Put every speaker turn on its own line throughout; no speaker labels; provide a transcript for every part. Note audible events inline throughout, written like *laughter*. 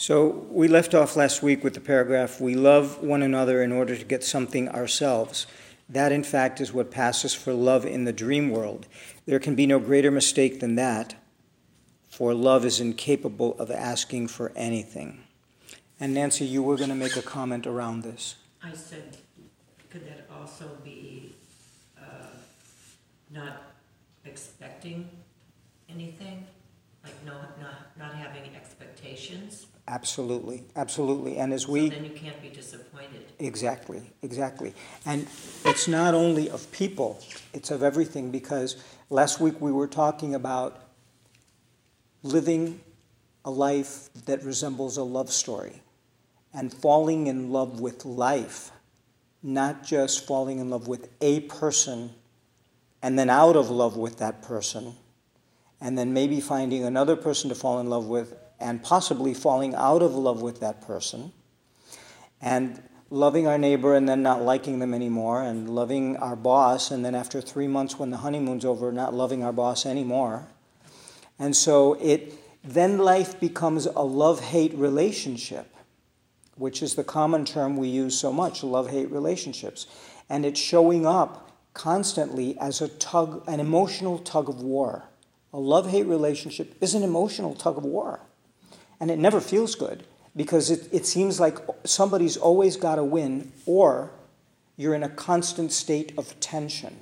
So we left off last week with the paragraph We love one another in order to get something ourselves. That, in fact, is what passes for love in the dream world. There can be no greater mistake than that, for love is incapable of asking for anything. And Nancy, you were going to make a comment around this.
I said, could that also be uh, not expecting anything? Like no, not, not having expectations?
Absolutely, absolutely. And as
So
we.
then you can't be disappointed.
Exactly, exactly. And it's not only of people, it's of everything because last week we were talking about living a life that resembles a love story and falling in love with life, not just falling in love with a person and then out of love with that person, and then maybe finding another person to fall in love with and possibly falling out of love with that person and loving our neighbor and then not liking them anymore, and loving our boss, and then after three months when the honeymoon's over, not loving our boss anymore. And so it then life becomes a love-hate relationship, which is the common term we use so much, love-hate relationships. And it's showing up constantly as a tug, an emotional tug of war. A love-hate relationship is an emotional tug of war. And it never feels good because it, it seems like somebody's always got to win or you're in a constant state of tension.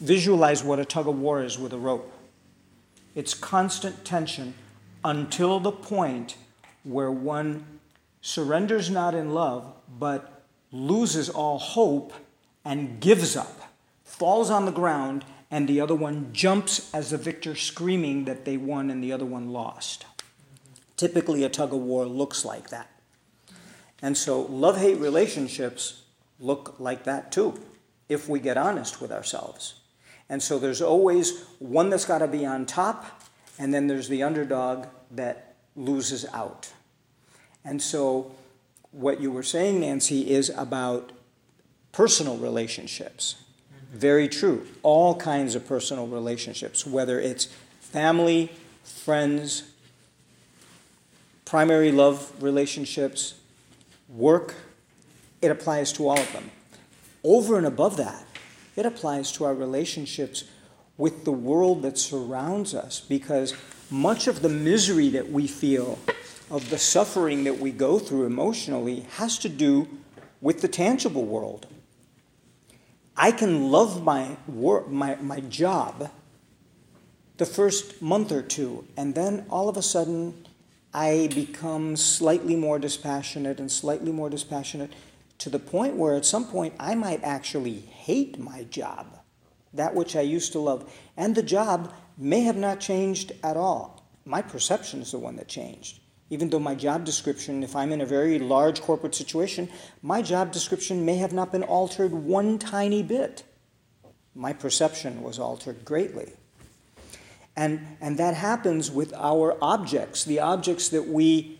Visualize what a tug of war is with a rope. It's constant tension until the point where one surrenders not in love, but loses all hope and gives up, falls on the ground, and the other one jumps as the victor, screaming that they won and the other one lost. Typically, a tug of war looks like that. And so, love hate relationships look like that too, if we get honest with ourselves. And so, there's always one that's got to be on top, and then there's the underdog that loses out. And so, what you were saying, Nancy, is about personal relationships. Very true. All kinds of personal relationships, whether it's family, friends, primary love relationships, work, it applies to all of them. Over and above that, it applies to our relationships with the world that surrounds us because much of the misery that we feel, of the suffering that we go through emotionally, has to do with the tangible world. I can love my work, my, my job the first month or two, and then all of a sudden I become slightly more dispassionate and slightly more dispassionate to the point where at some point I might actually hate my job, that which I used to love. And the job may have not changed at all. My perception is the one that changed. Even though my job description, if I'm in a very large corporate situation, my job description may have not been altered one tiny bit. My perception was altered greatly. And, and that happens with our objects, the objects that we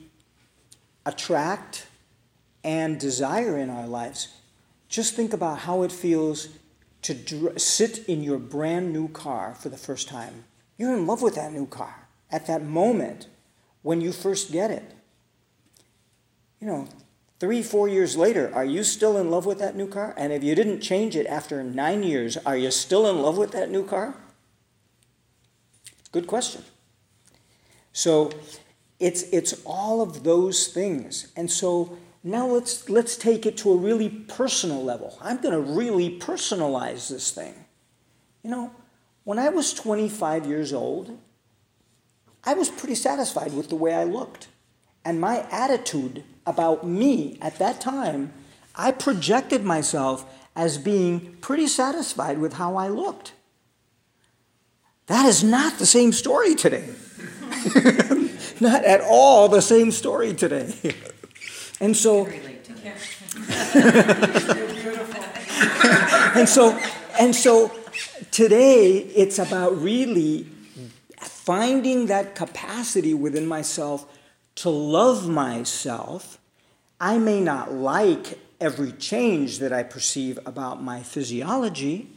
attract and desire in our lives. Just think about how it feels to dr- sit in your brand new car for the first time. You're in love with that new car at that moment when you first get it. You know, three, four years later, are you still in love with that new car? And if you didn't change it after nine years, are you still in love with that new car? Good question. So it's, it's all of those things. And so now let's, let's take it to a really personal level. I'm going to really personalize this thing. You know, when I was 25 years old, I was pretty satisfied with the way I looked. And my attitude about me at that time, I projected myself as being pretty satisfied with how I looked. That is not the same story today. *laughs* not at all the same story today. and so *laughs* and so and so today it's about really finding that capacity within myself to love myself. I may not like every change that I perceive about my physiology.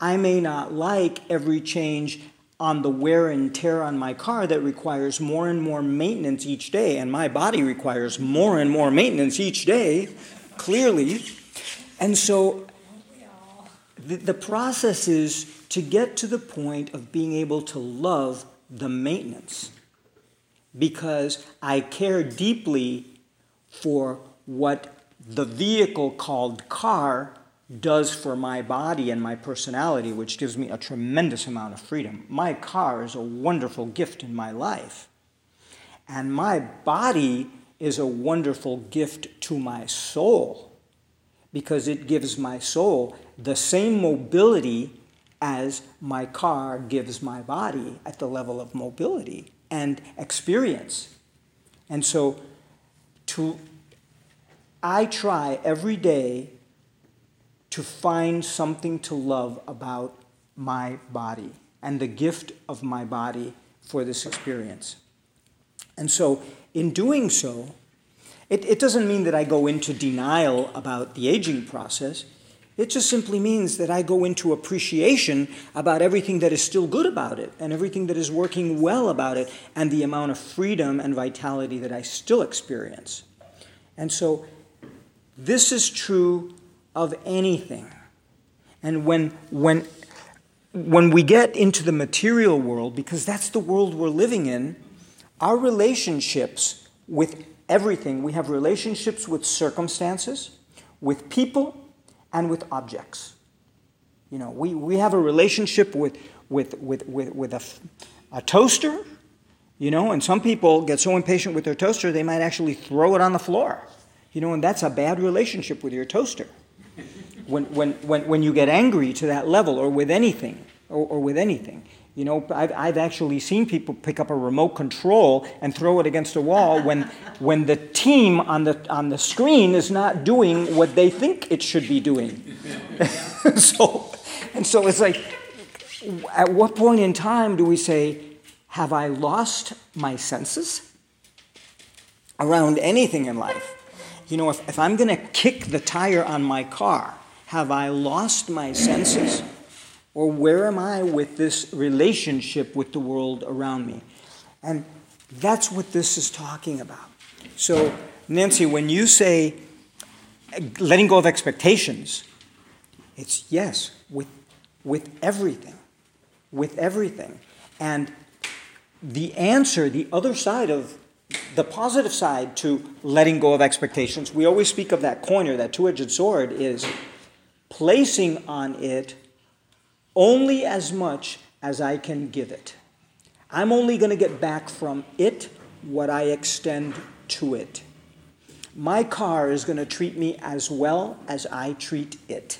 I may not like every change on the wear and tear on my car that requires more and more maintenance each day, and my body requires more and more maintenance each day, clearly. And so the, the process is to get to the point of being able to love the maintenance because I care deeply for what the vehicle called car does for my body and my personality, which gives me a tremendous amount of freedom. My car is a wonderful gift in my life. And my body is a wonderful gift to my soul because it gives my soul the same mobility as my car gives my body at the level of mobility and experience. And so to I try every day to find something to love about my body and the gift of my body for this experience. And so, in doing so, it, it doesn't mean that I go into denial about the aging process. It just simply means that I go into appreciation about everything that is still good about it and everything that is working well about it and the amount of freedom and vitality that I still experience. And so, this is true of anything. And when, when, when we get into the material world, because that's the world we're living in, our relationships with everything, we have relationships with circumstances, with people, and with objects. You know, we, we have a relationship with, with, with, with, with a, a toaster, you know, and some people get so impatient with their toaster they might actually throw it on the floor. You know, and that's a bad relationship with your toaster when, when, when, when you get angry to that level or with anything or, or with anything. You know, I've, I've actually seen people pick up a remote control and throw it against a wall when, when the team on the, on the screen is not doing what they think it should be doing. *laughs* so, and so it's like, at what point in time do we say, Have I lost my senses around anything in life? You know, if, if I'm going to kick the tire on my car, have I lost my senses? Or where am I with this relationship with the world around me? And that's what this is talking about. So, Nancy, when you say letting go of expectations, it's yes, with, with everything. With everything. And the answer, the other side of the positive side to letting go of expectations, we always speak of that coin or that two edged sword, is placing on it only as much as I can give it. I'm only going to get back from it what I extend to it. My car is going to treat me as well as I treat it.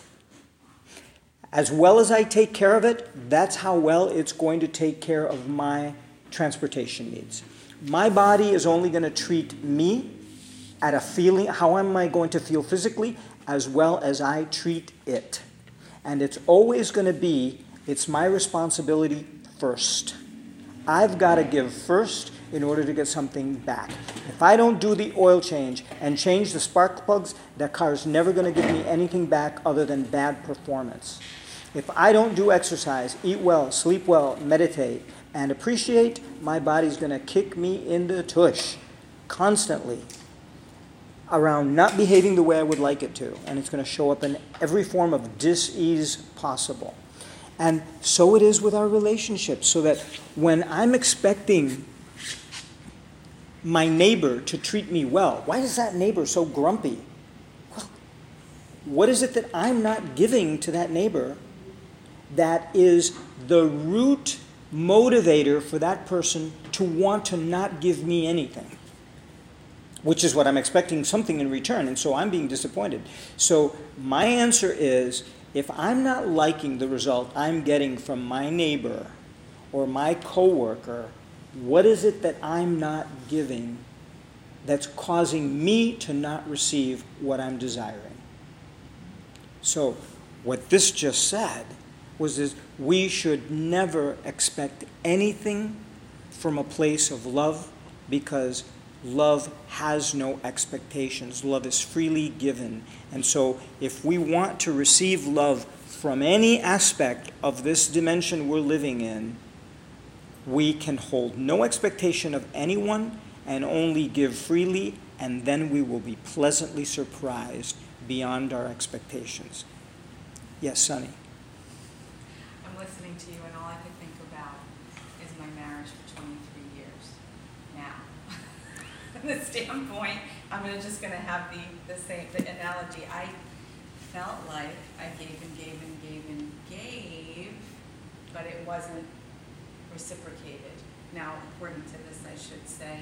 As well as I take care of it, that's how well it's going to take care of my transportation needs. My body is only going to treat me at a feeling, how am I going to feel physically? as well as I treat it. And it's always going to be, it's my responsibility first. I've got to give first in order to get something back. If I don't do the oil change and change the spark plugs, that car's never going to give me anything back other than bad performance. If I don't do exercise, eat well, sleep well, meditate, and appreciate, my body's going to kick me in the tush constantly around not behaving the way I would like it to. And it's going to show up in every form of dis-ease possible. And so it is with our relationships, so that when I'm expecting my neighbor to treat me well, why is that neighbor so grumpy? Well, what is it that I'm not giving to that neighbor that is the root motivator for that person to want to not give me anything? which is what I'm expecting something in return, and so I'm being disappointed. So my answer is if I'm not liking the result I'm getting from my neighbor or my coworker, what is it that I'm not giving that's causing me to not receive what I'm desiring? So what this just said was is we should never expect anything from a place of love because love has no expectations. Love is freely given. And so, if we want to receive love from any aspect of this dimension we're living in, We can hold no expectation of anyone and only give freely, and then we will be pleasantly surprised beyond our expectations. Yes, Sonny?
I'm listening to you and all I could think about is my marriage for twenty-three years now. From the standpoint, I'm gonna, just gonna have the, the same, the analogy, I felt like I gave and gave and gave and gave, but it wasn't reciprocated. Now, according to this, I should say,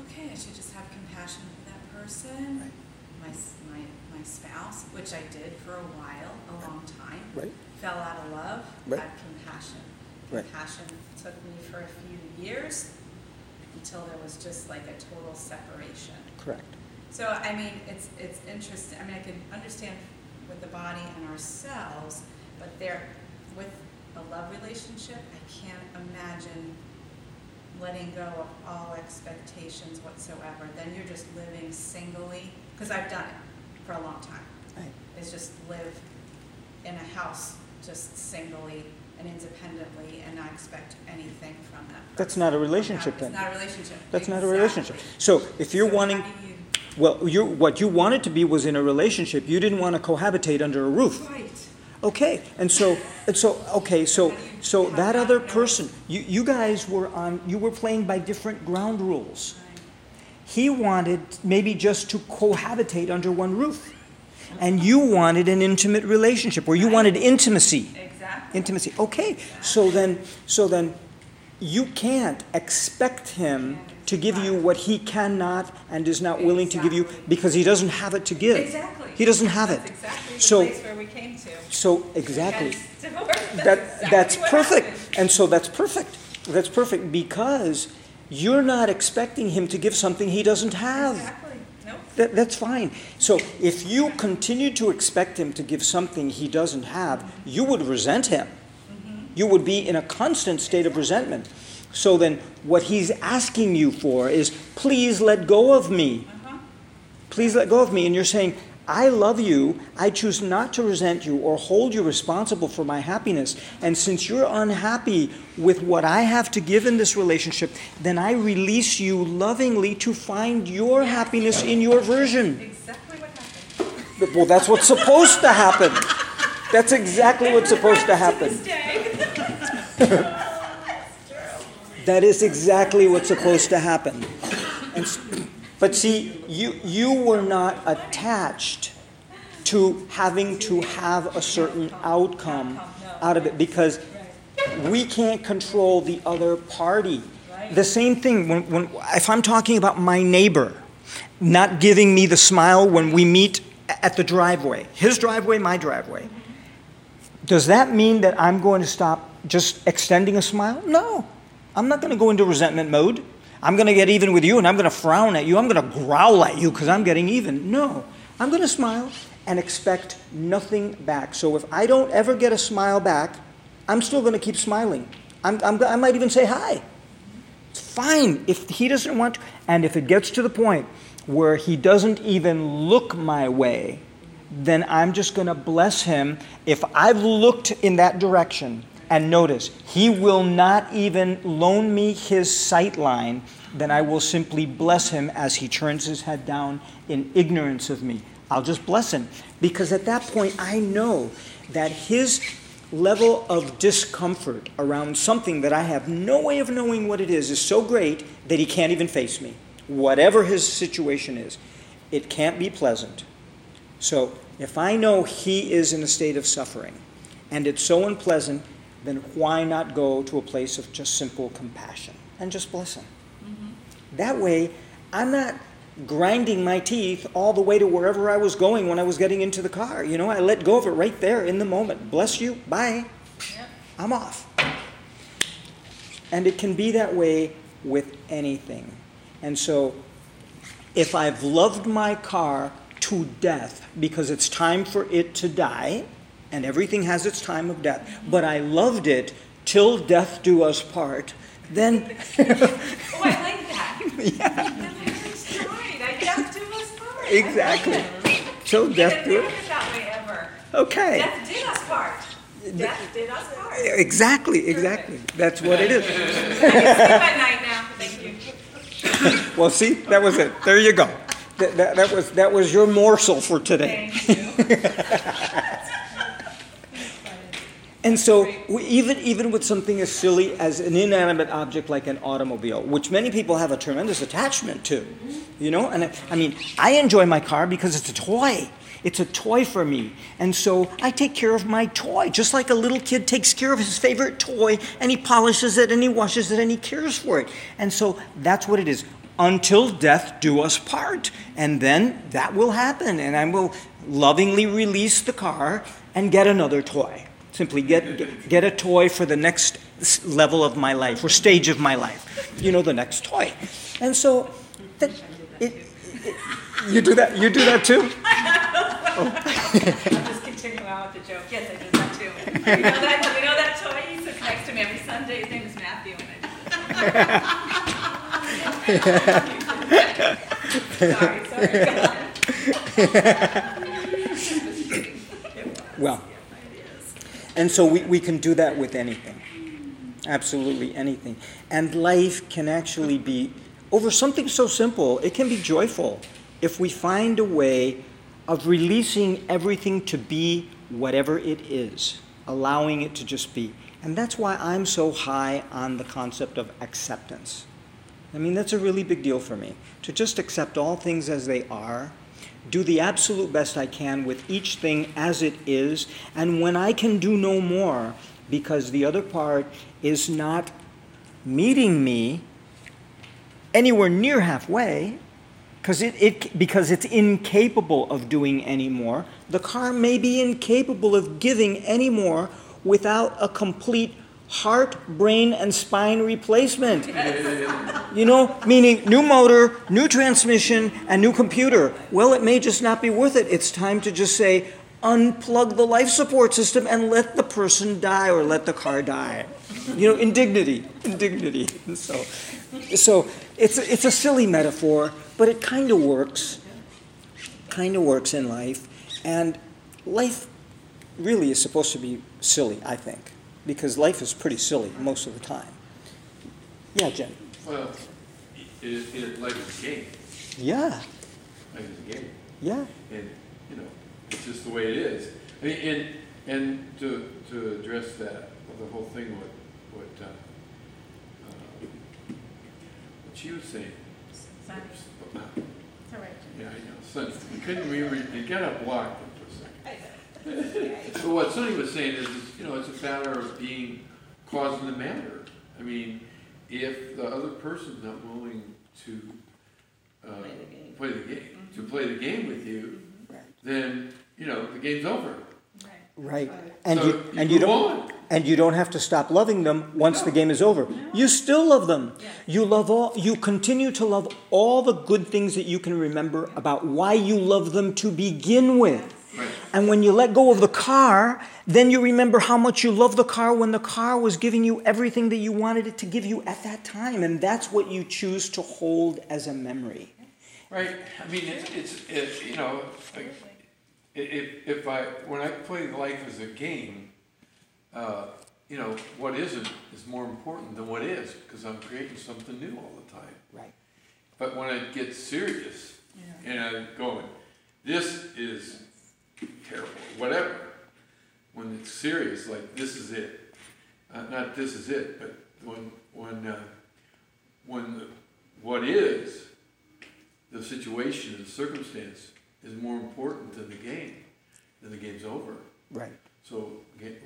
okay, I should just have compassion for that person,
Right.
my, s- my, my spouse, which I did for a while, a long time
Right?
fell out of love,
Right.
had compassion.
Right.
Compassion took me for a few years until there was just like a total separation.
Correct.
So, I mean, it's, it's interesting, I mean, I can understand with the body and ourselves, but there, with a love relationship, I can't imagine letting go of all expectations whatsoever. Then you're just living singly, because I've done it for a long time
Right.
is just live in a house just singly and independently and not expect anything from that.
That's not a relationship then.
It's not a relationship.
That's not a relationship. So if you're
So
wanting,
you-
well, you, what you wanted to be was in a relationship. You didn't want to cohabitate under a roof.
Right.
Okay, and so, and so, okay, so,
How do you
so that
that
other person, you, you guys were on, you were playing by different ground rules. He wanted maybe just to cohabitate under one roof. And you wanted an intimate relationship, or you wanted intimacy.
Exactly.
Intimacy. Okay, so then, so then you can't expect him to give you what he cannot and is not willing to give you because he doesn't have it to give.
Exactly.
He doesn't have it.
Exactly the
So-
place where we came to.
So, exactly. *laughs*
Divorce.
That,
exactly
that's perfect.
happened.
And so that's perfect. That's perfect because you're not expecting him to give something he doesn't have.
Exactly.
That, that's fine. So if you continue to expect him to give something he doesn't have, you would resent him. You would be in a constant state of resentment. So then, what he's asking you for is, please let go of me.
Uh-huh.
Please let go of me. And you're saying, I love you. I choose not to resent you or hold you responsible for my happiness. And since you're unhappy with what I have to give in this relationship, then I release you lovingly to find your happiness in your version.
Exactly what happened.
Well, that's what's supposed to happen. That's exactly what's supposed to happen.
To this day.
That is exactly what's supposed to happen. And, but see, you, you were not attached to having to have a certain outcome out of it because we can't control the other party. The same thing when, when if I'm talking about my neighbor not giving me the smile when we meet at the driveway, his driveway, my driveway. Does that mean that I'm going to stop just extending a smile? No. I'm not going to go into resentment mode. I'm going to get even with you and I'm going to frown at you. I'm going to growl at you because I'm getting even. No. I'm going to smile and expect nothing back. So if I don't ever get a smile back, I'm still going to keep smiling. I'm, I'm, I might even say hi. It's fine if he doesn't want to. And if it gets to the point where he doesn't even look my way, then I'm just going to bless him. If I've looked in that direction and notice he will not even loan me his sight line, then I will simply bless him as he turns his head down in ignorance of me. I'll just bless him because at that point I know that his level of discomfort around something that I have no way of knowing what it is is so great that he can't even face me. Whatever his situation is, it can't be pleasant. So if I know he is in a state of suffering and it's so unpleasant, then why not go to a place of just simple compassion and just bless him? Mm-hmm. That way, I'm not grinding my teeth all the way to wherever I was going when I was getting into the car. You know, I let go of it right there in the moment. Bless you. Bye.
Yep.
I'm off. And it can be that way with anything. And so, if I've loved my car to death because it's time for it to die, and everything has its time of death, but I loved it till death do us part, then *laughs*
Oh, I like that. *laughs* Yeah. That's right. I death do us part. I
Exactly. till death do
think
it.
of it that way ever.
Okay.
Death did us part. Death did us part.
Exactly, exactly. That's what it is.
I can sleep at night now, thank you. *laughs*
Well, see, that was it. There you go. That, that, that was that was your morsel for today. And so, even even with something as silly as an inanimate object like an automobile, which many people have a tremendous attachment to, you know, and I, I mean, I enjoy my car because it's a toy. It's a toy for me, and so I take care of my toy, just like a little kid takes care of his favorite toy, and he polishes it, and he washes it, and he cares for it. And so that's what it is. Until death do us part, and then that will happen, and I will lovingly release the car and get another toy. Simply get, get, get a toy for the next level of my life or stage of my life. You know, the next toy. And so, that, it, it, you do that. You do that too. *laughs*
I'll *laughs* just continue on with the joke. Yes, I do that too. You know that, you know that toy he sits next to me every Sunday? His name is Matthew. *laughs* Sorry, sorry.
Well, and so we, we can do that with anything. Absolutely anything. And life can actually be, over something so simple, it can be joyful if we find a way of releasing everything to be whatever it is, allowing it to just be. And that's why I'm so high on the concept of acceptance. I mean, that's a really big deal for me. To just accept all things as they are, do the absolute best I can with each thing as it is, and when I can do no more, because the other part is not meeting me anywhere near halfway, because it, it, because it's incapable of doing any more. The car may be incapable of giving any more without a complete heart, brain, and spine replacement. You know, meaning new motor, new transmission, and new computer. Well, it may just not be worth it. It's time to just say, unplug the life support system and let the person die or let the car die. You know, indignity, indignity. *laughs* So, so it's it's a silly metaphor, but it kind of works. Kind of works in life, and life really is supposed to be silly. I think, because life is pretty silly most of the time. Yeah, Jen.
Well, it, it, life is a game.
Yeah,
Life is a game.
yeah.
And, you know, it's just the way it is. I mean, and, and to, to address that, the whole thing, what, what, uh, uh, what she was saying.
Sorry. It's all right.
Yeah, I know, Sonny, you couldn't remember, you got blocked for a second.
I know.
So what Sonny was saying is, is, you know, it's a matter of being cause and the matter. I mean, if the other person's not willing to, uh,
Play the game.
play the game, to play the game with you,
Right.
then, you know, the game's over.
Right.
Right. And
So
you, and you don't
on.
and you don't have to stop loving them once the game is over. You still love them. You love all you continue to love all the good things that you can remember about why you love them to begin with.
Right.
And when you let go of the car, then you remember how much you love the car when the car was giving you everything that you wanted it to give you at that time. And that's what you choose to hold as a memory.
Right, I mean, it's, it's, it, you know, like, if, if I, when I play life as a game, uh, you know, what isn't is more important than what is, because I'm creating something new all the time.
Right.
But when I get serious, and I'm going, this is terrible, whatever. When it's serious, like this is it, uh, not this is it, but when when uh, when the, what is the situation, the circumstance is more important than the game, then the game's over.
Right.
So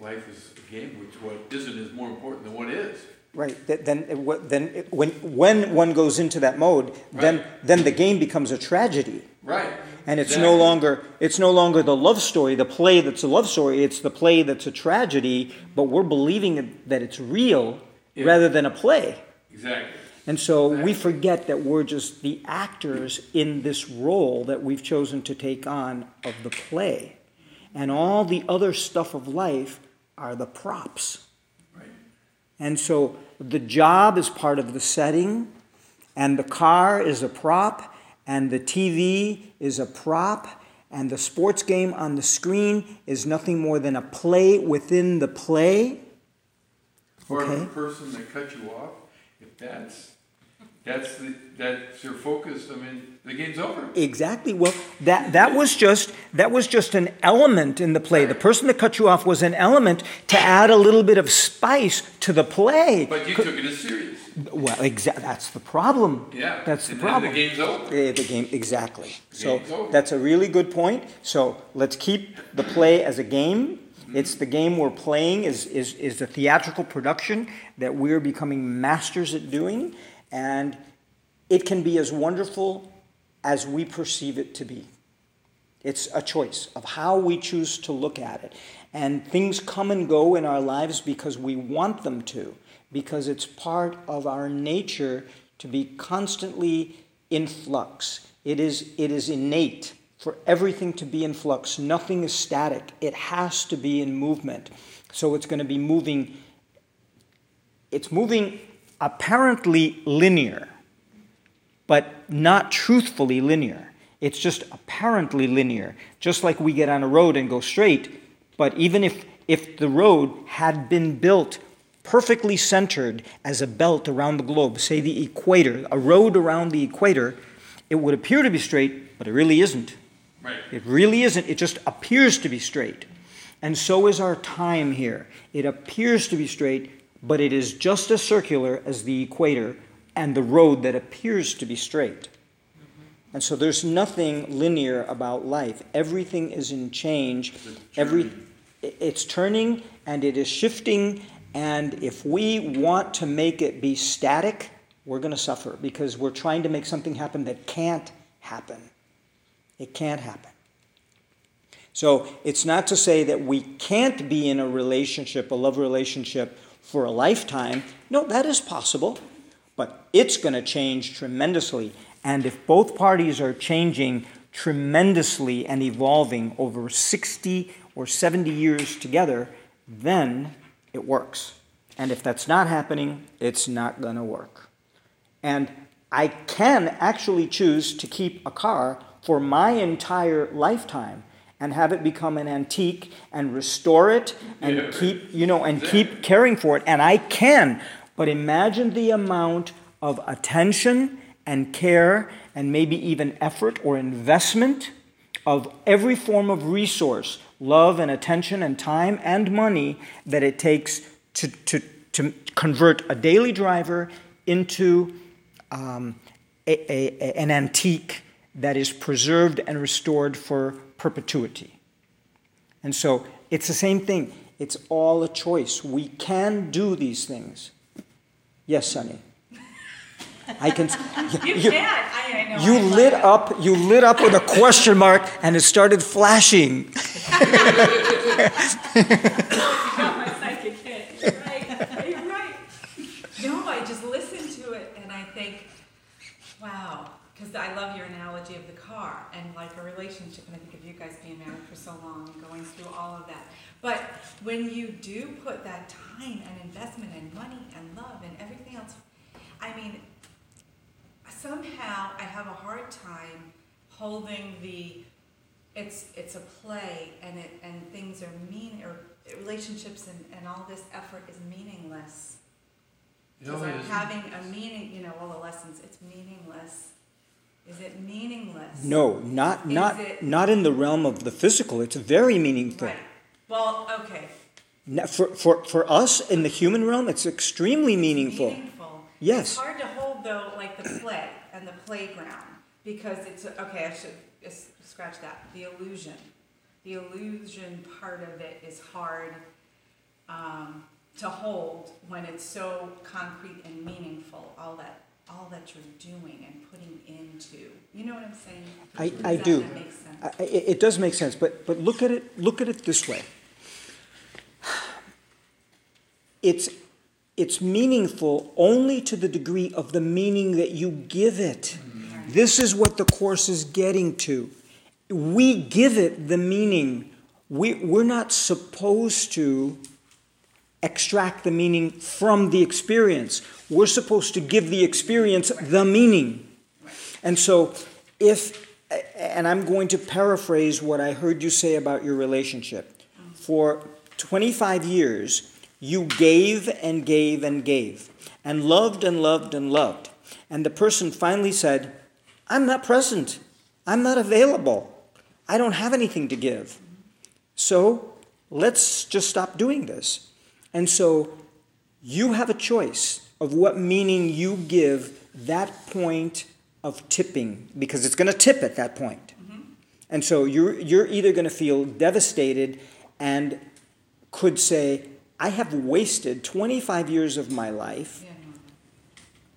life is a game, which what isn't is more important than what is.
Right. Th- Then, then when, when one goes into that mode, then,
Right.
then the game becomes a tragedy.
Right.
And it's no longer it's no longer the love story, the play that's a love story. It's the play that's a tragedy, but we're believing that it's real
Yeah.
rather than a play.
Exactly.
And so we forget that we're just the actors in this role that we've chosen to take on of the play. And all the other stuff of life are the props.
Right.
And so the job is part of the setting, and the car is a prop, and the TV is a prop, and the sports game on the screen is nothing more than a play within the play.
Or
Okay.
the person that cut you off, if that's, that's the, that's your focus, I mean, the game's over.
Exactly. Well, that that was just that was just an element in the play. The person that cut you off was an element to add a little bit of spice to the play.
But you took it as serious.
Well, exa- that's the problem.
Yeah.
That's the
and then
problem.
the game's over.
Eh, the game exactly. So
Game's over.
that's a really good point. So let's keep the play as a game. It's the game we're playing is, is, is the theatrical production that we're becoming masters at doing, and it can be as wonderful as we perceive it to be. It's a choice of how we choose to look at it. And things come and go in our lives because we want them to, because it's part of our nature to be constantly in flux. It is, it is innate for everything to be in flux. Nothing is static, it has to be in movement. So it's going to be moving, it's moving apparently linear but not truthfully linear. It's just apparently linear, just like we get on a road and go straight. But even if, if the road had been built perfectly centered as a belt around the globe, say the equator, a road around the equator, it would appear to be straight, but it really isn't.
Right.
It really isn't. It just appears to be straight. And so is our time here. It appears to be straight, but it is just as circular as the equator and the road that appears to be straight. And so there's nothing linear about life. Everything is in change. Every it's turning and it is shifting and if we want to make it be static, we're going to suffer because we're trying to make something happen that can't happen. It can't happen. So it's not to say that we can't be in a relationship, a love relationship, for a lifetime. No, that is possible. But it's going to change tremendously. And if both parties are changing tremendously and evolving over 60 or 70 years together, then it works. And if that's not happening, it's not going to work. And I can actually choose to keep a car for my entire lifetime and have it become an antique and restore it and
Yeah.
keep, you know, and keep caring for it. And I can. But imagine the amount of attention and care and maybe even effort or investment of every form of resource, love and attention and time and money that it takes to, to, to convert a daily driver into um, a, a, an antique that is preserved and restored for perpetuity. And so it's the same thing. It's all a choice. We can do these things. Yes, Sonny. I can. *laughs*
You,
you-
can. I, I know.
you
I
lit
it.
up. You lit up with a question mark, and it started flashing. *laughs*
You got my psychic hit. You're right. You're right. No, I just listen to it and I think, wow, because I love your analogy of the car and like a relationship. And I think of you guys being married for so long and going through all of that. But when you do put that time and investment and money and love and everything else, I mean, somehow I have a hard time holding the it's it's a play and it and things are mean or relationships and, and all this effort is meaningless
You know,
because I'm having a meaning you know all the lessons it's meaningless is it meaningless
No, not not
it-
not in the realm of the physical. It's very meaningful.
right well okay
For, for, for us in the human realm, it's extremely meaningful.
meaningful
Yes.
it's hard to hold though like the play and the playground because it's okay I should scratch that the illusion the illusion part of it is hard um, to hold when it's so concrete and meaningful all that all that you're doing and putting into you know what i'm saying
I, I do.
that make sense
I, it, it does make sense, but, but look at it look at it this way. It's it's meaningful only to the degree of the meaning that you give it. This is what the course is getting to. We give it the meaning. We, we're not supposed to extract the meaning from the experience. We're supposed to give the experience the meaning. And so if and I'm going to paraphrase what I heard you say about your relationship. Mm-hmm. For 25 years, you gave and gave and gave, and loved and loved and loved. And the person finally said, I'm not present. I'm not available. I don't have anything to give. So let's just stop doing this. And so you have a choice of what meaning you give that point of tipping, because it's going to tip at that point. And so you're, you're either going to feel devastated and could say, I have wasted 25 years of my life.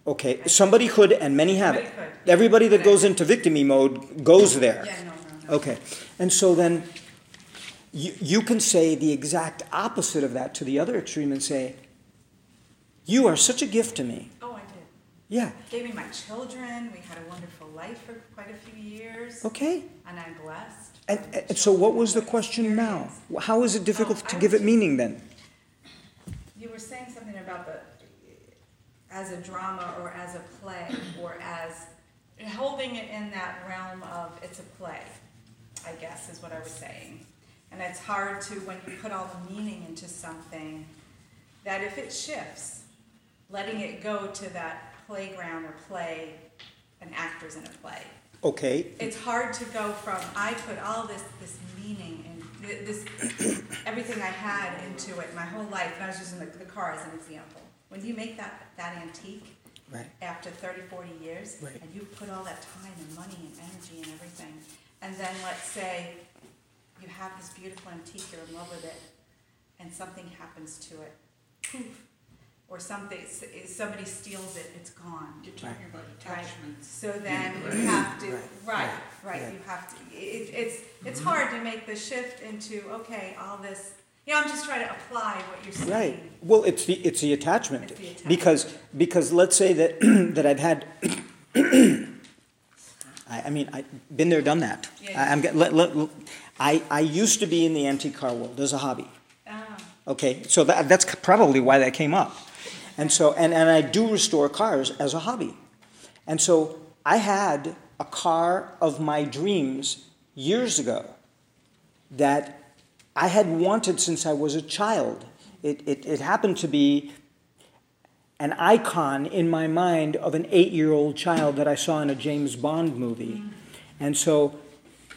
Okay, somebody could, and many have it. Everybody that goes into victim mode goes there. Okay, and so then you, you can say the exact opposite of that to the other extreme and say, You are such a gift to me.
Oh, I did.
Yeah,
Gave me my children. We had a wonderful life for quite a few years.
okay.
And I'm blessed.
And, and so, what was the question now? How is it difficult oh, to give it meaning then?
You were saying something about the, as a drama or as a play or as, holding it in that realm of it's a play, I guess is what I was saying. And it's hard to, when you put all the meaning into something, that if it shifts, letting it go to that playground or play, an actor's in a play.
Okay,
It's hard to go from, I put all this, this meaning and this, everything I had into it my whole life, and I was using the, the car as an example. When you make that, that antique,
right.
after 30, 40 years,
Right.
and you put all that time and money and energy and everything, and then let's say you have this beautiful antique, you're in love with it, and something happens to it, poof, or something, somebody steals it, it's gone.
You're talking about
Right.
attachments.
So then you have to,
Right,
right,
right,
right,
right.
you have to, it, it's, it's hard to make the shift into, okay, all this, know, I'm just trying to apply what you're saying.
Right. Well, it's the it's the attachment
It's the attachment.
because because let's say that *clears throat* that I've had. *clears throat* I, I mean, I've been there, done that.
Yeah.
I, I'm get- let, let, I I used to be in the antique car world as a hobby.
Ah,
Okay, so that, that's probably why that came up. And so, and, and I do restore cars as a hobby. And so I had a car of my dreams years ago that I had wanted since I was a child. It, it, it happened to be an icon in my mind of an eight year old child that I saw in a James Bond movie. Mm-hmm. And so,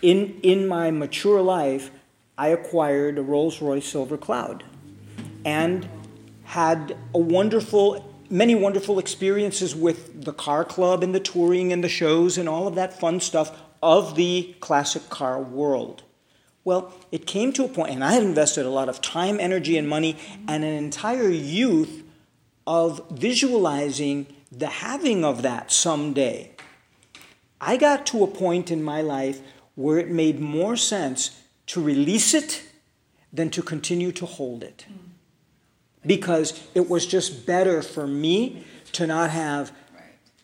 in, in my mature life, I acquired a Rolls Royce Silver Cloud and had a wonderful, many wonderful experiences with the car club and the touring and the shows and all of that fun stuff of the classic car world. Well, it came to a point, and I had invested a lot of time, energy, and money, and an entire youth of visualizing the having of that someday. I got to a point in my life where it made more sense to release it than to continue to hold it. Mm. Because it was just better for me to not have.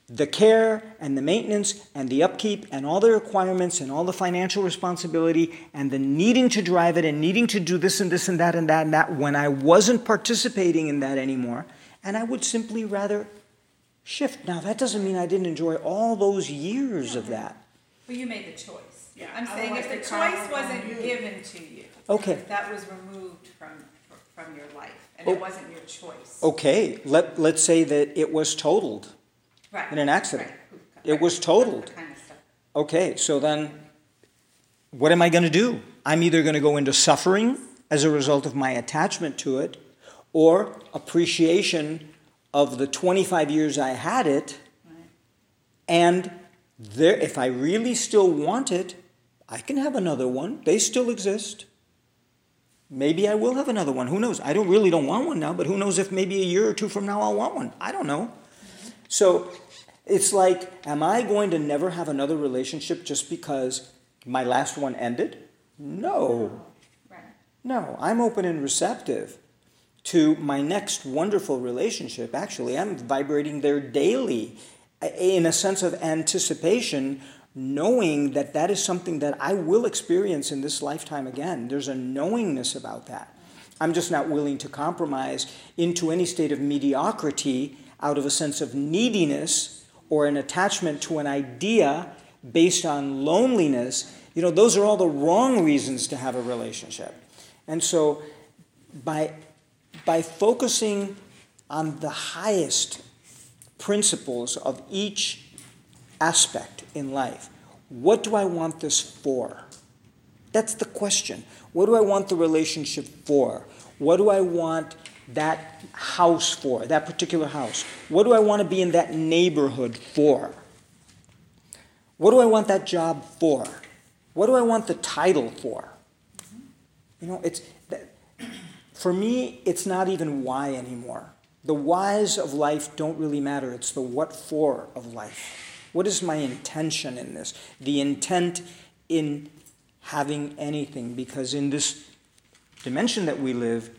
The care and the maintenance and the upkeep and all the requirements and all the financial responsibility and the needing to drive it and needing to do this and this and that and that and that when I wasn't participating in that anymore. And I would simply rather shift. Now, that doesn't mean I didn't enjoy all those years of that.
Well, you made the choice.
Yeah,
I'm saying if the
the
choice wasn't
you.
given to you.
Okay.
if That was removed from, from your life, and
Oh.
it wasn't your choice.
Okay, let, let's say that it was totaled.
Right.
in an accident.
right,
It was totaled.
kind of.
Okay, so then what am I going to do? I'm either going to go into suffering as a result of my attachment to it or appreciation of the 25 years I had it.
Right.
And there, if I really still want it, I can have another one. They still exist. Maybe I will have another one. Who knows? I don't really don't want one now, but who knows if maybe a year or two from now I'll want one. I don't know. So it's like, am I going to never have another relationship just because my last one ended? No.
Right.
No, I'm open and receptive to my next wonderful relationship. Actually, I'm vibrating there daily in a sense of anticipation, knowing that that is something that I will experience in this lifetime again. There's a knowingness about that. I'm just not willing to compromise into any state of mediocrity out of a sense of neediness or an attachment to an idea based on loneliness, you know, those are all the wrong reasons to have a relationship. And so by, by focusing on the highest principles of each aspect in life, what do I want this for? That's the question. What do I want the relationship for? What do I want that house for, that particular house? What do I want to be in that neighborhood for? What do I want that job for? What do I want the title for? You know, it's for me, it's not even why anymore. The whys of life don't really matter. It's the what for of life. What is my intention in this? The intent in having anything, because in this dimension that we live,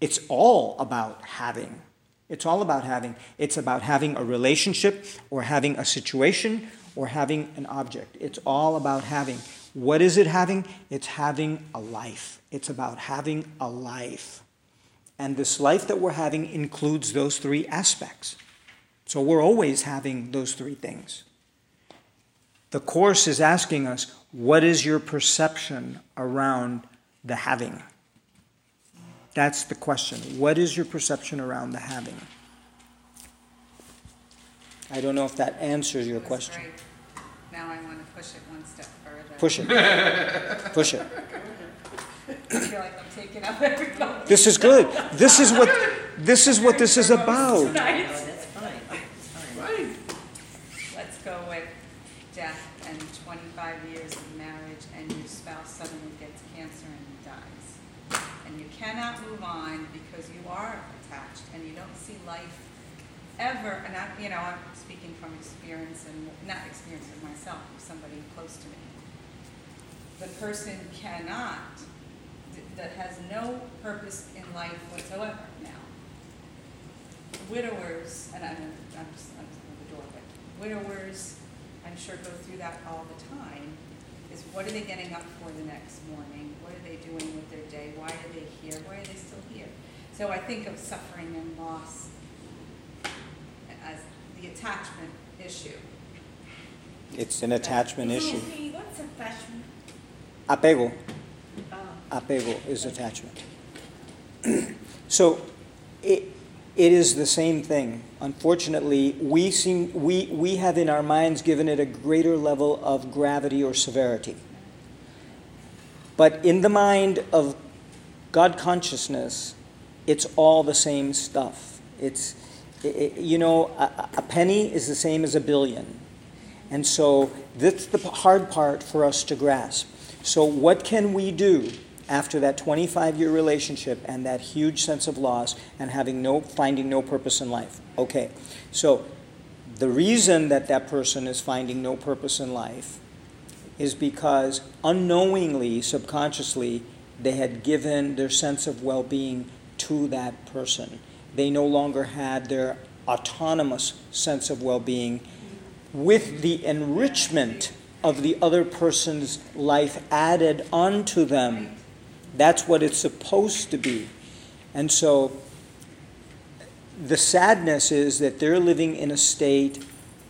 it's all about having. It's all about having. It's about having a relationship or having a situation or having an object. It's all about having. What is it having? It's having a life. It's about having a life. And this life that we're having includes those three aspects. So we're always having those three things. The Course is asking us what is your perception around the having? That's the question. What is your perception around the having? I don't know if that answers your
was
question.
great. Now I want to push it one step further.
Push it. *laughs* Push it.
I feel like I'm taking up everybody.
This is good. This is what this is what this is about.
No, that's fine, that's fine.
Right.
Let's go with death and twenty-five years of marriage and your spouse suddenly gets cancer and dies. And you cannot move on because you are attached and you don't see life ever, and I, you know, I'm speaking from experience and, not experience of myself, somebody close to me. The person cannot, that has no purpose in life whatsoever now widowers, and I'm, I'm just, I'm the door, but widowers, I'm sure go through that all the time, is what are they getting up for the next morning? What are they doing with their day? Why are they here? Why are they still here? So I think of suffering and loss as the attachment issue.
It's an attachment issue.
Excuse me, what's attachment?
Apego.
Oh,
Apego is attachment. *clears throat* so it, it is the same thing. Unfortunately, we, seem, we, we have in our minds given it a greater level of gravity or severity. But in the mind of God consciousness, it's all the same stuff. It's, i i you know, a, a penny is the same as a billion. And so that's the hard part for us to grasp. So, what can we do after that 25 year relationship and that huge sense of loss and having no, finding no purpose in life? Okay, so the reason that that person is finding no purpose in life is because unknowingly, subconsciously, they had given their sense of well being to that person. They no longer had their autonomous sense of well being with the enrichment of the other person's life added onto them. That's what it's supposed to be. And so the sadness is that they're living in a state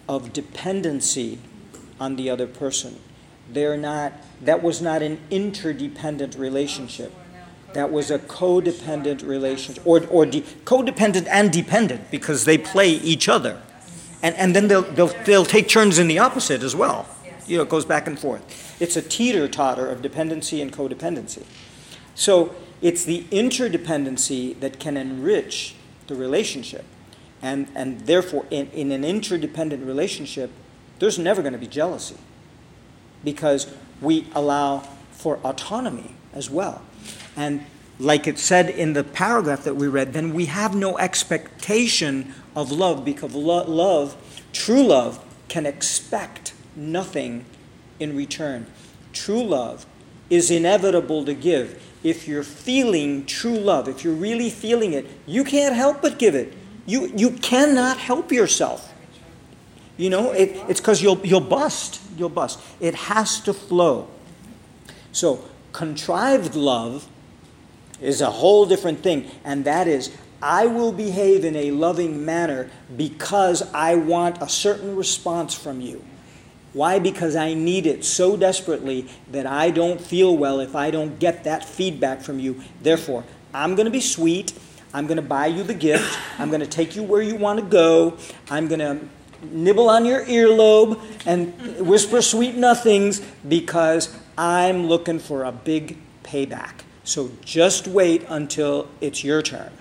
of dependency on the other person. They're not, that was not an interdependent relationship. That was a codependent relationship, or, or de- codependent and dependent, because they play each other. And, and then they'll, they'll, they'll take turns in the opposite as well. You know, it goes back and forth. It's a teeter totter of dependency and codependency. So it's the interdependency that can enrich the relationship. And, and therefore, in, in an interdependent relationship, there's never going to be jealousy because we allow for autonomy as well. And like it said in the paragraph that we read, then we have no expectation of love because lo- love, true love, can expect nothing in return. True love is inevitable to give. If you're feeling true love, if you're really feeling it, you can't help but give it. You, you cannot help yourself. You know, it, it's because you'll, you'll bust. You'll bust. It has to flow. So, contrived love is a whole different thing, and that is I will behave in a loving manner because I want a certain response from you. Why? Because I need it so desperately that I don't feel well if I don't get that feedback from you. Therefore, I'm going to be sweet. I'm going to buy you the gift. I'm going to take you where you want to go. I'm going to nibble on your earlobe and whisper sweet nothings because I'm looking for a big payback. So just wait until it's your turn.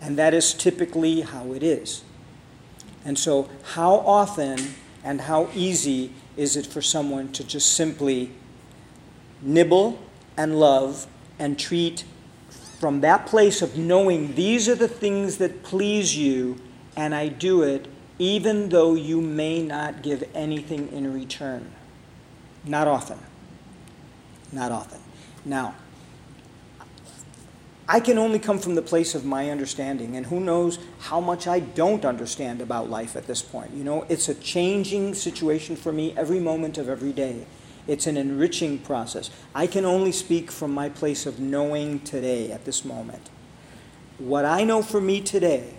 And that is typically how it is. And so, how often and how easy is it for someone to just simply nibble and love and treat from that place of knowing these are the things that please you, and I do it even though you may not give anything in return? Not often. Not often. Now, I can only come from the place of my understanding, and who knows how much I don't understand about life at this point. You know, it's a changing situation for me every moment of every day. It's an enriching process. I can only speak from my place of knowing today at this moment. What I know for me today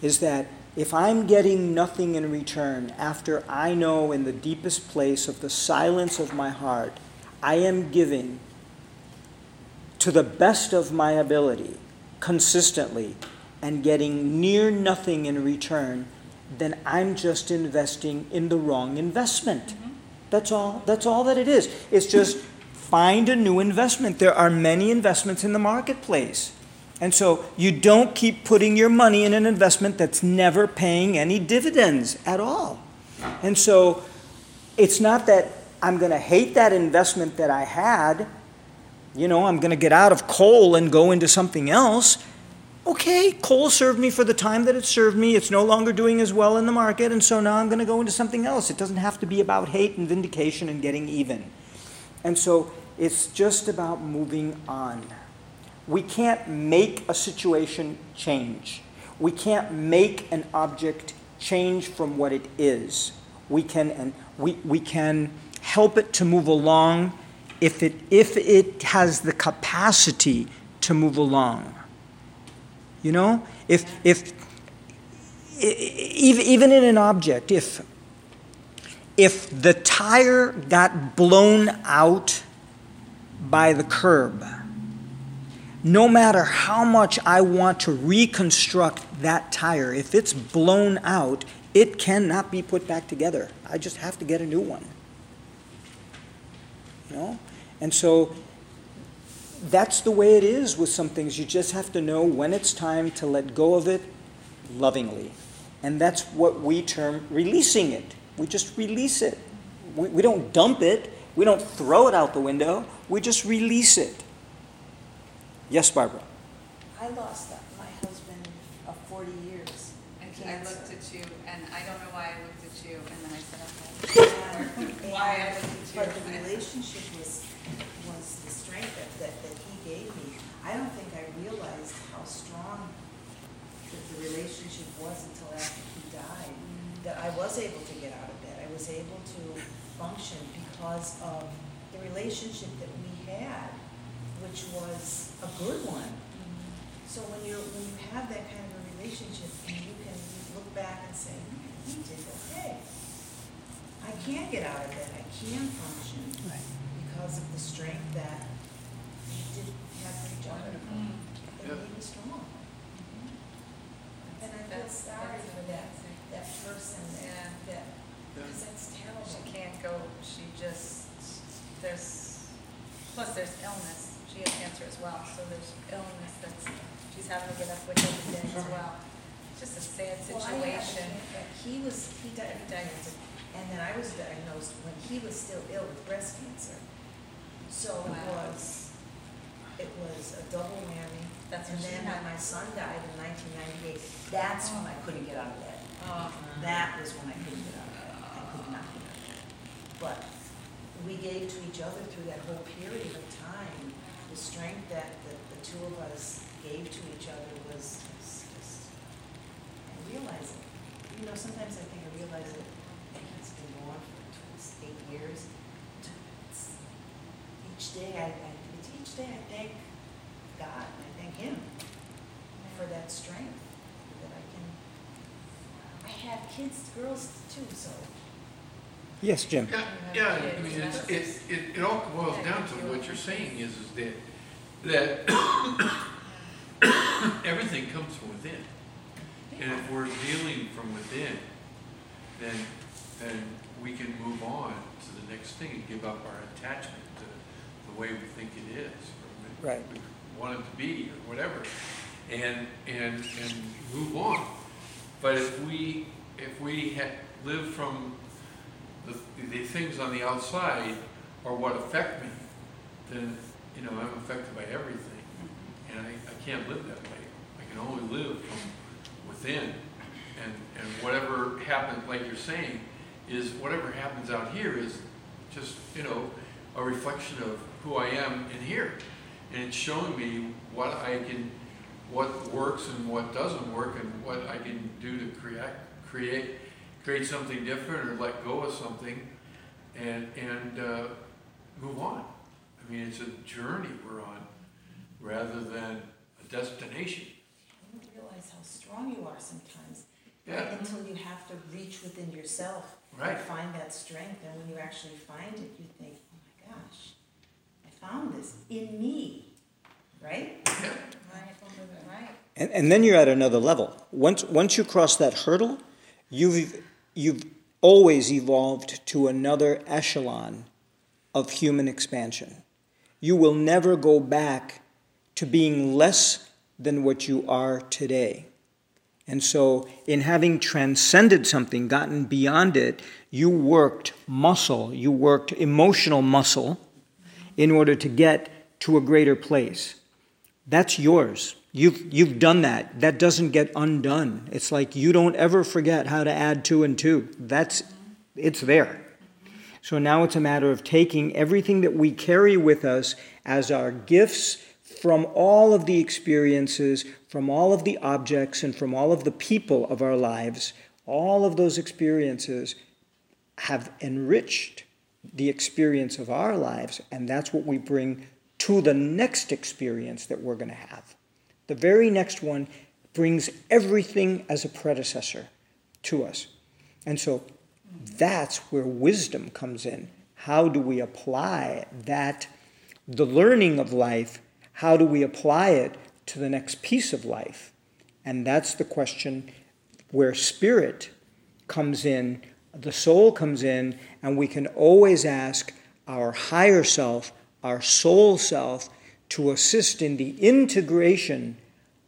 is that if I'm getting nothing in return after I know in the deepest place of the silence of my heart, I am giving to the best of my ability, consistently, and getting near nothing in return, then I'm just investing in the wrong investment. Mm-hmm. That's all. That's all that it is. It's just find a new investment. There are many investments in the marketplace. And so you don't keep putting your money in an investment that's never paying any dividends at all. And so it's not that I'm going to hate that investment that I had you know, I'm going to get out of coal and go into something else. Okay, coal served me for the time that it served me. It's no longer doing as well in the market, and so now I'm going to go into something else. It doesn't have to be about hate and vindication and getting even. And so it's just about moving on. We can't make a situation change. We can't make an object change from what it is. We can and we, we can help it to move along if it, if it has the capacity to move along. You know? If, if, even in an object, if, if the tire got blown out by the curb, no matter how much I want to reconstruct that tire, if it's blown out, it cannot be put back together. I just have to get a new one. You know? And so that's the way it is with some things. You just have to know when it's time to let go of it lovingly. And that's what we term releasing it. We just release it. We, we don't dump it, we don't throw it out the window, we just release it. Yes, Barbara?
I lost my husband of 40 years.
And I looked at you, and I don't know why I looked at you, and then I said, okay. *laughs* why I looked at you.
But the relationship was was the strength that, that, that he gave me, I don't think I realized how strong the, the relationship was until after he died. That I was able to get out of bed. I was able to function because of the relationship that we had, which was a good one. Mm-hmm. So when you when you have that kind of a relationship and you can look back and say, he did okay. I can get out of bed. I can function right. because of the strength that mm-hmm. strong. Mm-hmm. And I feel sorry for that, that person that, that, because that's terrible.
She can't go, she just, there's, plus there's illness. She has cancer as well, so there's illness that's, she's having to get up with every day as well. It's just a sad
Well, I had-
situation.
He was, he died, he died, and then I was diagnosed when he was still ill with breast cancer. So it
Wow.
was, it was a double whammy.
That's
And
she
then
had.
when my son died in nineteen ninety-eight, that's when I couldn't get out of bed.
Oh,
That was when I couldn't get out of bed. I could not get out of bed. But we gave to each other through that whole period of time, the strength that the, the two of us gave to each other was was just, I realize it. You know, sometimes I think I realize it, and he's been gone for eight years. It's- Each day I, I, it's each day I thank God, and I thank him for that strength, that I can, I have kids, girls too, so
Yes, Jim?
Yeah, yeah, I mean, it's, it, it, it all boils down to what you're saying is, is that, that *coughs* everything comes from within. And if we're dealing from within, then, then we can move on to the next thing and give up our attachment to the way we think it is. or
Right.
we Want it to be, or whatever, and, and, and move on. But if we, if we ha- live from the, the things on the outside are what affect me, then, you know, I'm affected by everything. And I, I can't live that way. I can only live from within. And, and whatever happens, like you're saying, is whatever happens out here is just, you know, a reflection of who I am in here. And it's showing me what I can, what works and what doesn't work and what I can do to create, create, create something different or let go of something and, and, uh, move on. I mean, it's a journey we're on rather than a destination.
You don't realize how strong you are sometimes.
Yeah.
Until you have to reach within yourself.
Right.
And find that strength, and when you actually find it, you think, oh my gosh, I found this in me, right?
Yeah.
Right, right.
And, and then you're at another level. Once, once you cross that hurdle, you've, you've always evolved to another echelon of human expansion. You will never go back to being less than what you are today. And so, in having transcended something, gotten beyond it, you worked muscle, you worked emotional muscle in order to get to a greater place. That's yours. You've, you've done that. That doesn't get undone. It's like you don't ever forget how to add two and two. That's, it's there. So now it's a matter of taking everything that we carry with us as our gifts from all of the experiences, from all of the objects, and from all of the people of our lives. All of those experiences have enriched the experience of our lives, and that's what we bring to the next experience that we're going to have. The very next one brings everything as a predecessor to us. And so that's where wisdom comes in. How do we apply that, the learning of life, how do we apply it to the next piece of life? And that's the question where spirit comes in, the soul comes in, and we can always ask our higher self, our soul self, to assist in the integration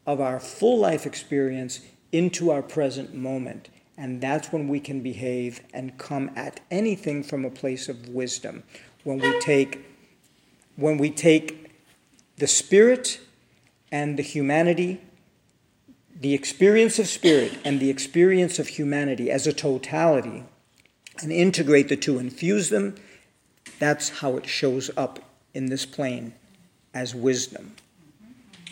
of our full life experience into our present moment. And that's when we can behave and come at anything from a place of wisdom. When we take, when we take the spirit and the humanity, the experience of spirit and the experience of humanity as a totality, and integrate the two, infuse them, that's how it shows up in this plane as wisdom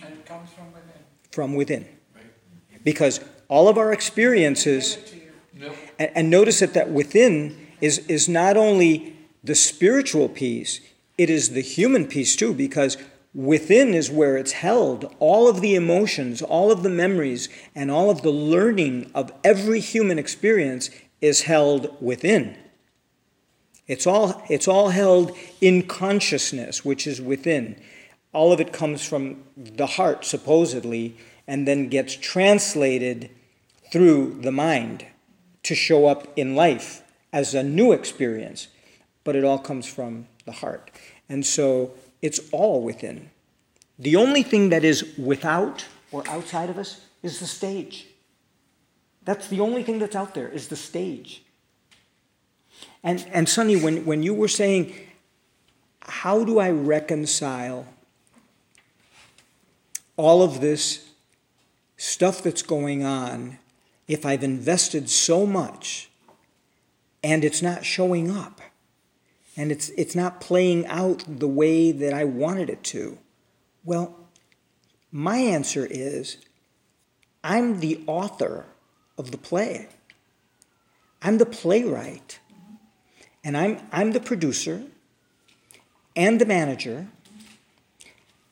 And it comes from within.
from within.
Right.
Because all of our experiences,
Give it to you.
Nope.
and, and notice that that within is, is not only the spiritual piece, it is the human piece too, because within is where it's held. All of the emotions, all of the memories, and all of the learning of every human experience is held within. It's all, it's all held in consciousness, which is within. All of it comes from the heart, supposedly, and then gets translated through the mind to show up in life as a new experience. But it all comes from the heart. And so it's all within. The only thing that is without or outside of us is the stage. That's the only thing that's out there is the stage. And, and Sonny, when, when you were saying, how do I reconcile all of this stuff that's going on if I've invested so much and it's not showing up and it's, it's not playing out the way that I wanted it to? Well, my answer is I'm the author of the play. I'm the playwright. And I'm, I'm the producer and the manager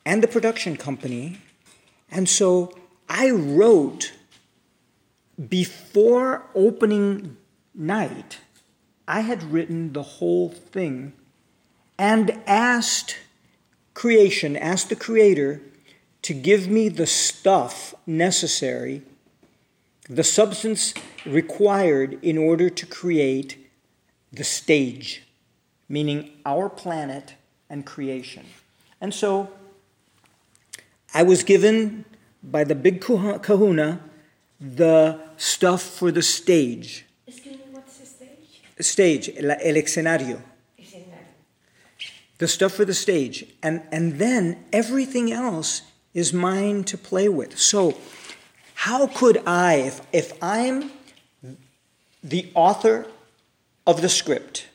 and the production company. And so I wrote before opening night I had written the whole thing and asked creation, asked the Creator to give me the stuff necessary, the substance required in order to create the stage, meaning our planet and creation. And so I was given by the big kahuna the stuff for the stage.
Excuse me, what's the stage?
Stage, el escenario. The stuff for the stage. And, and then everything else is mine to play with. So, how could I, if, if I'm the author of the script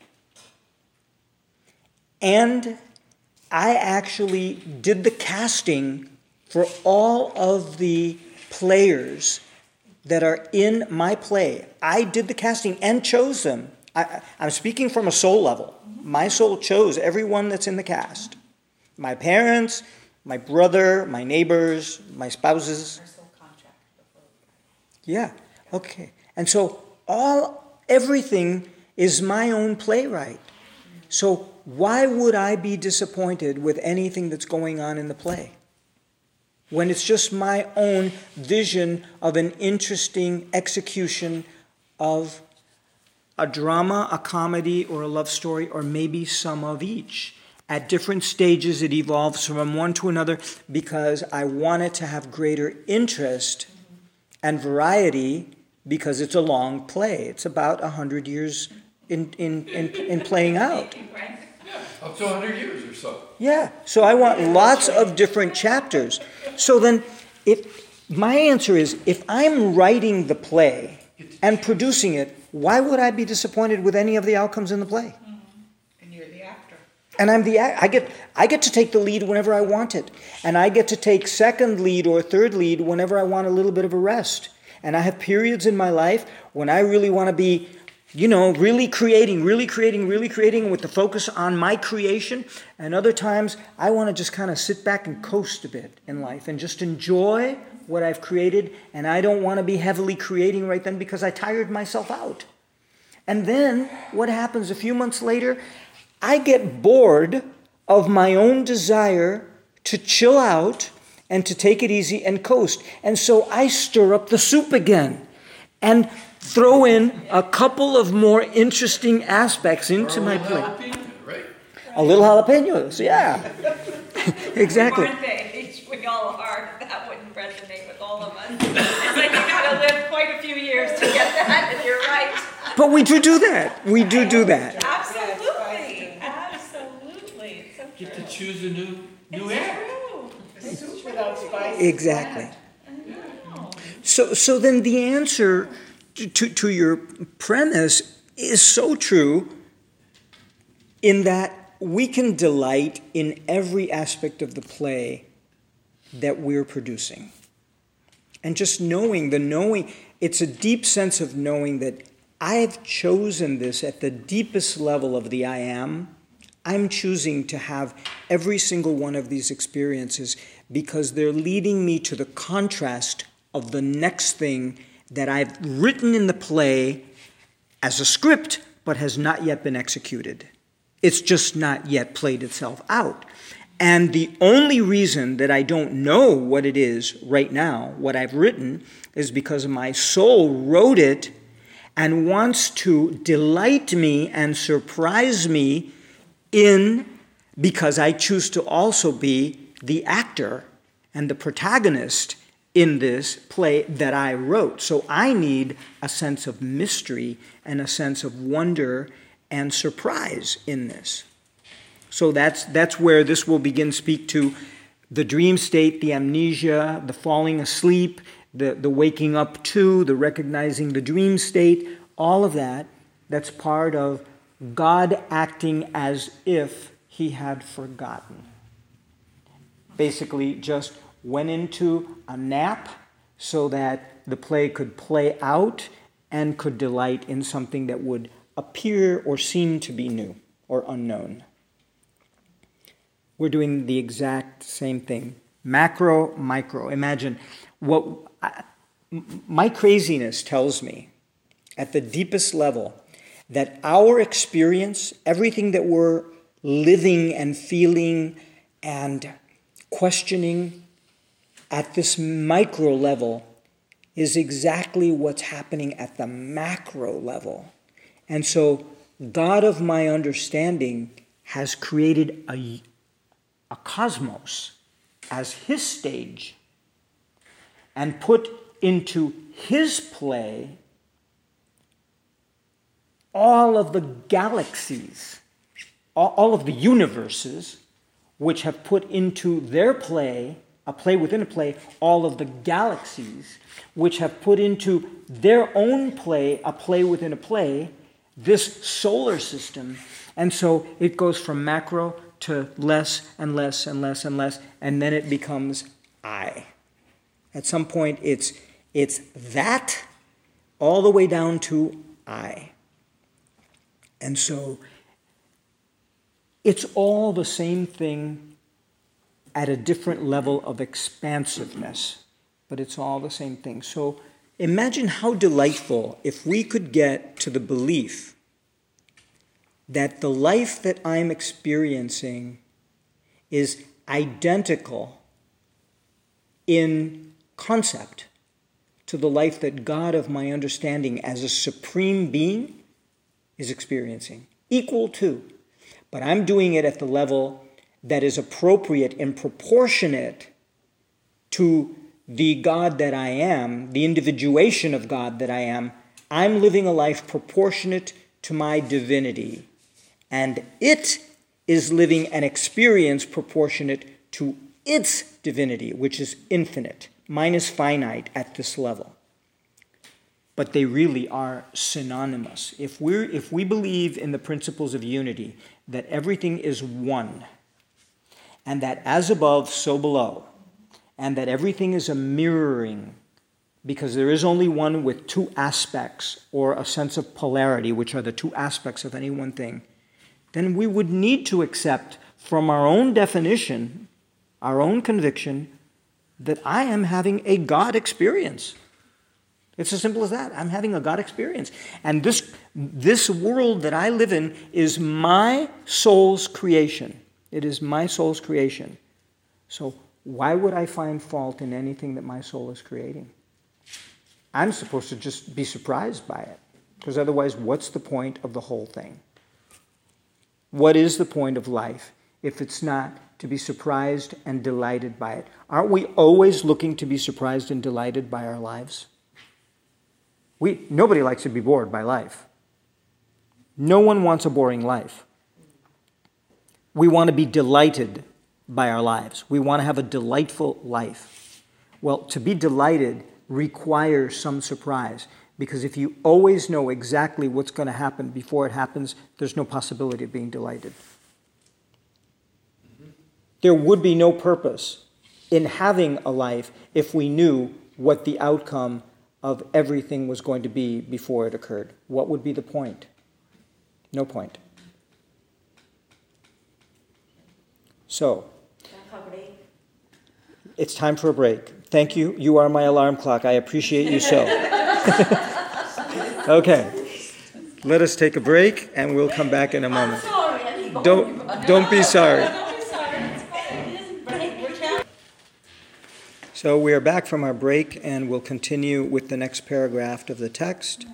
and I actually did the casting for all of the players that are in my play. I did the casting and chose them. I, am speaking from a soul level. My soul chose everyone that's in the cast my parents, my brother, my neighbors, my spouses. Yeah, okay. And so all everything is my own playwright. So why would I be disappointed with anything that's going on in the play? When it's just my own vision of an interesting execution of a drama, a comedy, or a love story, or maybe some of each. At different stages, it evolves from one to another because I want it to have greater interest and variety because it's a long play. It's about 100 years in, in, in, in playing out.
Right?
Up to hundred years or so.
Yeah, so I want lots of different chapters. So then, if my answer is if I'm writing the play and producing it, why would I be disappointed with any of the outcomes in the play? Mm-hmm.
And you're the actor.
And I'm the I get I get to take the lead whenever I want it, and I get to take second lead or third lead whenever I want a little bit of a rest. And I have periods in my life when I really want to be, you know, really creating, really creating, really creating with the focus on my creation. And other times I want to just kind of sit back and coast a bit in life and just enjoy what I've created. And I don't want to be heavily creating right then because I tired myself out. And then what happens a few months later? I get bored of my own desire to chill out and to take it easy and coast. And so I stir up the soup again and throw in a couple of more interesting aspects into my
plate. Right?
A little jalapenos, yeah. *laughs* exactly.
We all are. That wouldn't resonate with all of us. It's like you gotta live quite a few years to get that, and you're right.
But we do do that. We do do that.
Absolutely, absolutely. It's so
Get
true.
to choose a new, new
It's
act.
true.
Soup without spice.
Exactly. So, so then the answer to, to, your premise is so true in that we can delight in every aspect of the play that we're producing. And just knowing, the knowing, it's a deep sense of knowing that I have chosen this at the deepest level of the I am. I'm choosing to have every single one of these experiences because they're leading me to the contrast of the next thing that I've written in the play as a script but has not yet been executed. It's just not yet played itself out. And the only reason that I don't know what it is right now, what I've written, is because my soul wrote it and wants to delight me and surprise me in because I choose to also be the actor and the protagonist in this play that I wrote. So I need a sense of mystery and a sense of wonder and surprise in this. So that's that's where this will begin speak to the dream state, the amnesia, the falling asleep, the, the waking up to, the recognizing the dream state, all of that, that's part of God acting as if he had forgotten. Basically, just went into a nap so that the play could play out and could delight in something that would appear or seem to be new or unknown. We're doing the exact same thing macro, micro. Imagine what I, my craziness tells me at the deepest level that our experience, everything that we're living and feeling and questioning at this micro level is exactly what's happening at the macro level. And so, God of my understanding has created a, a cosmos as his stage and put into his play all of the galaxies, all, of the universes, which have put into their play, a play within a play, all of the galaxies, which have put into their own play, a play within a play, this solar system. And so it goes from macro to less and less and less and less, and then it becomes I. At some point, it's, it's that all the way down to I. And so it's all the same thing at a different level of expansiveness, but it's all the same thing. So imagine how delightful if we could get to the belief that the life that I'm experiencing is identical in concept to the life that God of my understanding as a supreme being is experiencing. Equal to. But I'm doing it at the level that is appropriate and proportionate to the God that I am, the individuation of God that I am. I'm living a life proportionate to my divinity. And it is living an experience proportionate to its divinity, which is infinite. Mine is finite at this level. But they really are synonymous. If, we're, if we believe in the principles of unity, that everything is one, and that as above, so below, and that everything is a mirroring, because there is only one with two aspects, or a sense of polarity, which are the two aspects of any one thing, then we would need to accept from our own definition, our own conviction, that I am having a God experience. It's as simple as that. I'm having a God experience. And this, this world that I live in is my soul's creation. It is my soul's creation. So, why would I find fault in anything that my soul is creating? I'm supposed to just be surprised by it. Because otherwise, what's the point of the whole thing? What is the point of life if it's not to be surprised and delighted by it? Aren't we always looking to be surprised and delighted by our lives? We, nobody likes to be bored by life. No one wants a boring life. We want to be delighted by our lives. We want to have a delightful life. Well, to be delighted requires some surprise because if you always know exactly what's going to happen before it happens, there's no possibility of being delighted. There would be no purpose in having a life if we knew what the outcome of everything was going to be before it occurred. What would be the point? No point. So, it's time for a break. Thank you. You are my alarm clock. I appreciate you so. *laughs* okay. Let us take a break and we'll come back in a moment. Don't don't be sorry. So we are back from our break and we'll continue with the next paragraph of the text,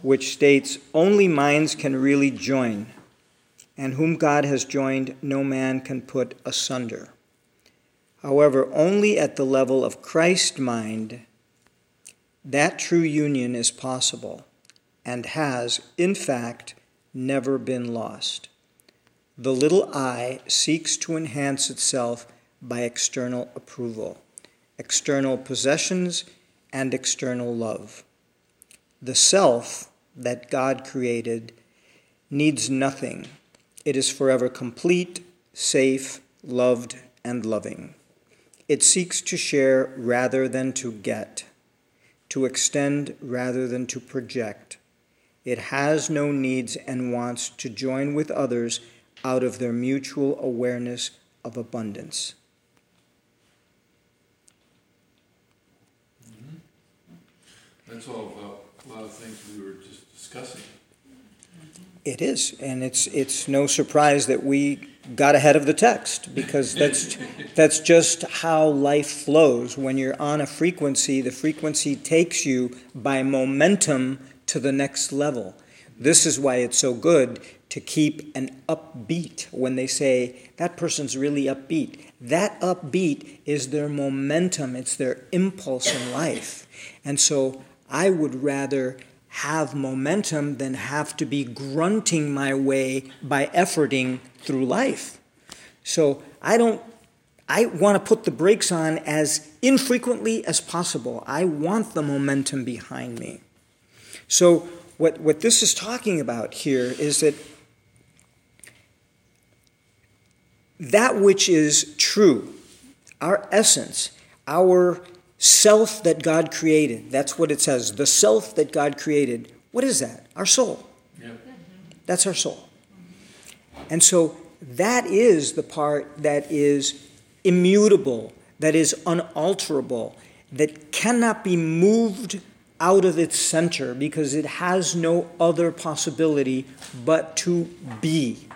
which states Only minds can really join, and whom God has joined, no man can put asunder. However, only at the level of Christ mind, that true union is possible and has, in fact, never been lost. The little I seeks to enhance itself by external approval, external possessions, and external love. The self that God created needs nothing. It is forever complete, safe, loved, and loving. It seeks to share rather than to get, to extend rather than to project. It has no needs and wants to join with others out of their mutual awareness of abundance. Mm-hmm.
That's all about a lot of things we were just discussing.
It is, and it's it's no surprise that we got ahead of the text because that's that's just how life flows. When you're on a frequency, the frequency takes you by momentum to the next level. This is why it's so good to keep an upbeat when they say that person's really upbeat. That upbeat is their momentum, it's their impulse in life. And so I would rather have momentum than have to be grunting my way by efforting through life. So I don't I want to put the brakes on as infrequently as possible. I want the momentum behind me. So what, what this is talking about here is that that which is true, our essence, our self that God created, that's what it says, the self that God created. What is that? Our soul.
Yep.
That's our soul. And so that is the part that is immutable, that is unalterable, that cannot be moved out of its center because it has no other possibility but to be.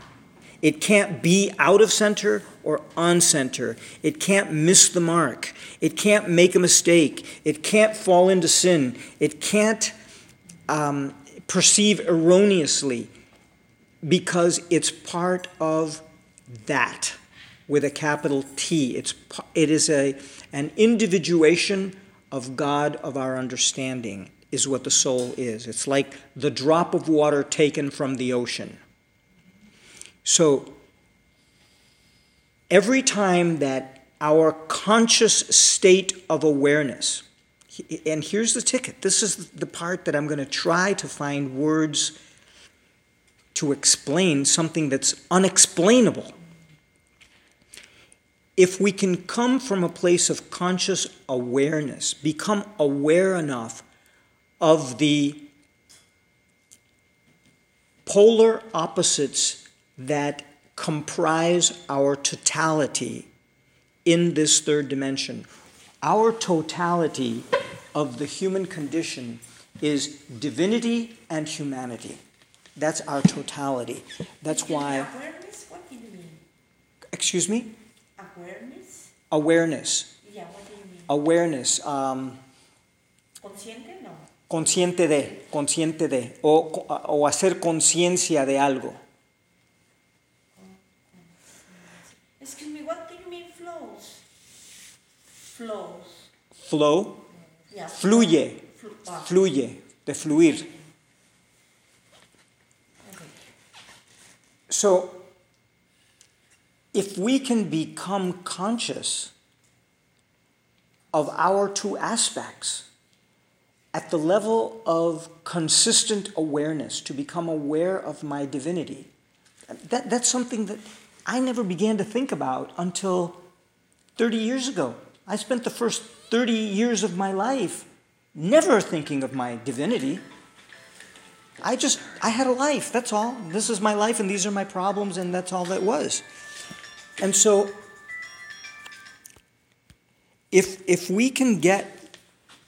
It can't be out of center or on center. It can't miss the mark. It can't make a mistake. It can't fall into sin. It can't um, perceive erroneously because it's part of that with a capital T. It's, it is a, an individuation of God of our understanding, is what the soul is. It's like the drop of water taken from the ocean. So, every time that our conscious state of awareness, and here's the ticket, this is the part that I'm going to try to find words to explain something that's unexplainable. If we can come from a place of conscious awareness, become aware enough of the polar opposites that comprise our totality in this third dimension. Our totality of the human condition is divinity and humanity. That's our totality. That's why.
Awareness? What do you mean?
Excuse me?
Awareness?
Awareness.
Yeah, what do you mean?
Awareness. Um,
Consciente? No.
consciente de, consciente de, o, o hacer conciencia de algo.
Excuse me, what do you mean flows? Flows.
Flow,
Yeah.
fluye,
Flu- ah,
fluye, de fluir.
okay.
So, if we can become conscious of our two aspects at the level of consistent awareness, to become aware of my divinity, that, that's something that I never began to think about until 30 years ago. I spent the first 30 years of my life never thinking of my divinity. I just, I had a life, that's all. This is my life, and these are my problems, and that's all that was. And so, if, if we can get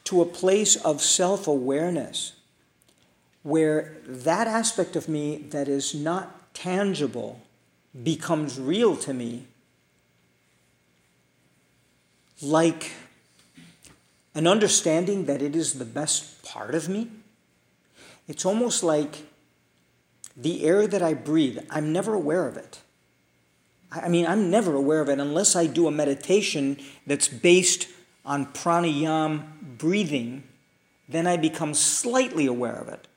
to a place of self awareness where that aspect of me that is not tangible becomes real to me, like an understanding that it is the best part of me, it's almost like the air that I breathe, I'm never aware of it. I mean, I'm never aware of it unless I do a meditation that's based on pranayam breathing, then I become slightly aware of it.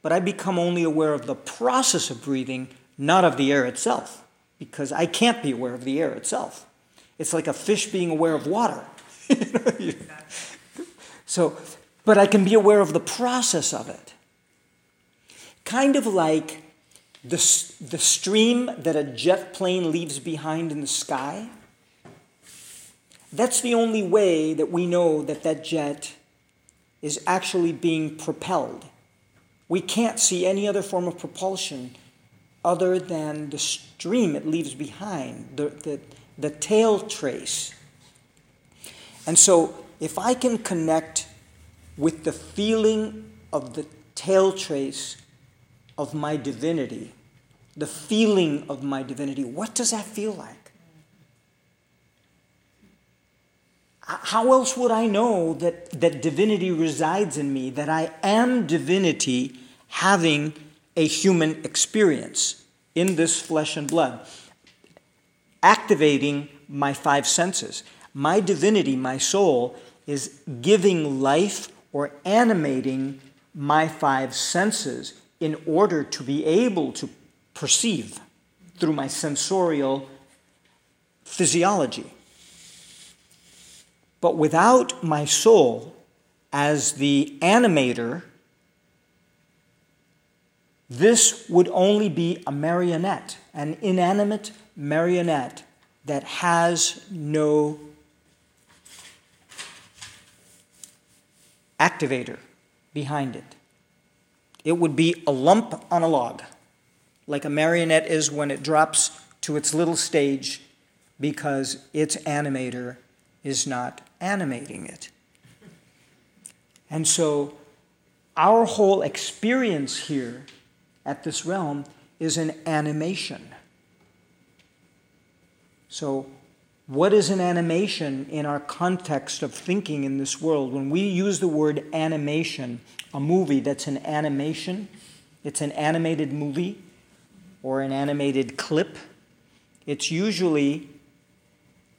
But I become only aware of the process of breathing, not of the air itself, because I can't be aware of the air itself. It's like a fish being aware of water. *laughs* so, but I can be aware of the process of it. Kind of like the, the stream that a jet plane leaves behind in the sky. That's the only way that we know that that jet is actually being propelled. We can't see any other form of propulsion other than the stream it leaves behind, the, the, the tail trace. And so, if I can connect with the feeling of the tail trace of my divinity, the feeling of my divinity, what does that feel like? How else would I know that, that divinity resides in me, that I am divinity having a human experience in this flesh and blood, activating my five senses? My divinity, my soul, is giving life or animating my five senses in order to be able to perceive through my sensorial physiology. But without my soul as the animator, this would only be a marionette, an inanimate marionette that has no activator behind it. It would be a lump on a log, like a marionette is when it drops to its little stage because its animator is not animating it. And so, our whole experience here at this realm is an animation. So, what is an animation in our context of thinking in this world? When we use the word animation, a movie that's an animation, it's an animated movie or an animated clip, it's usually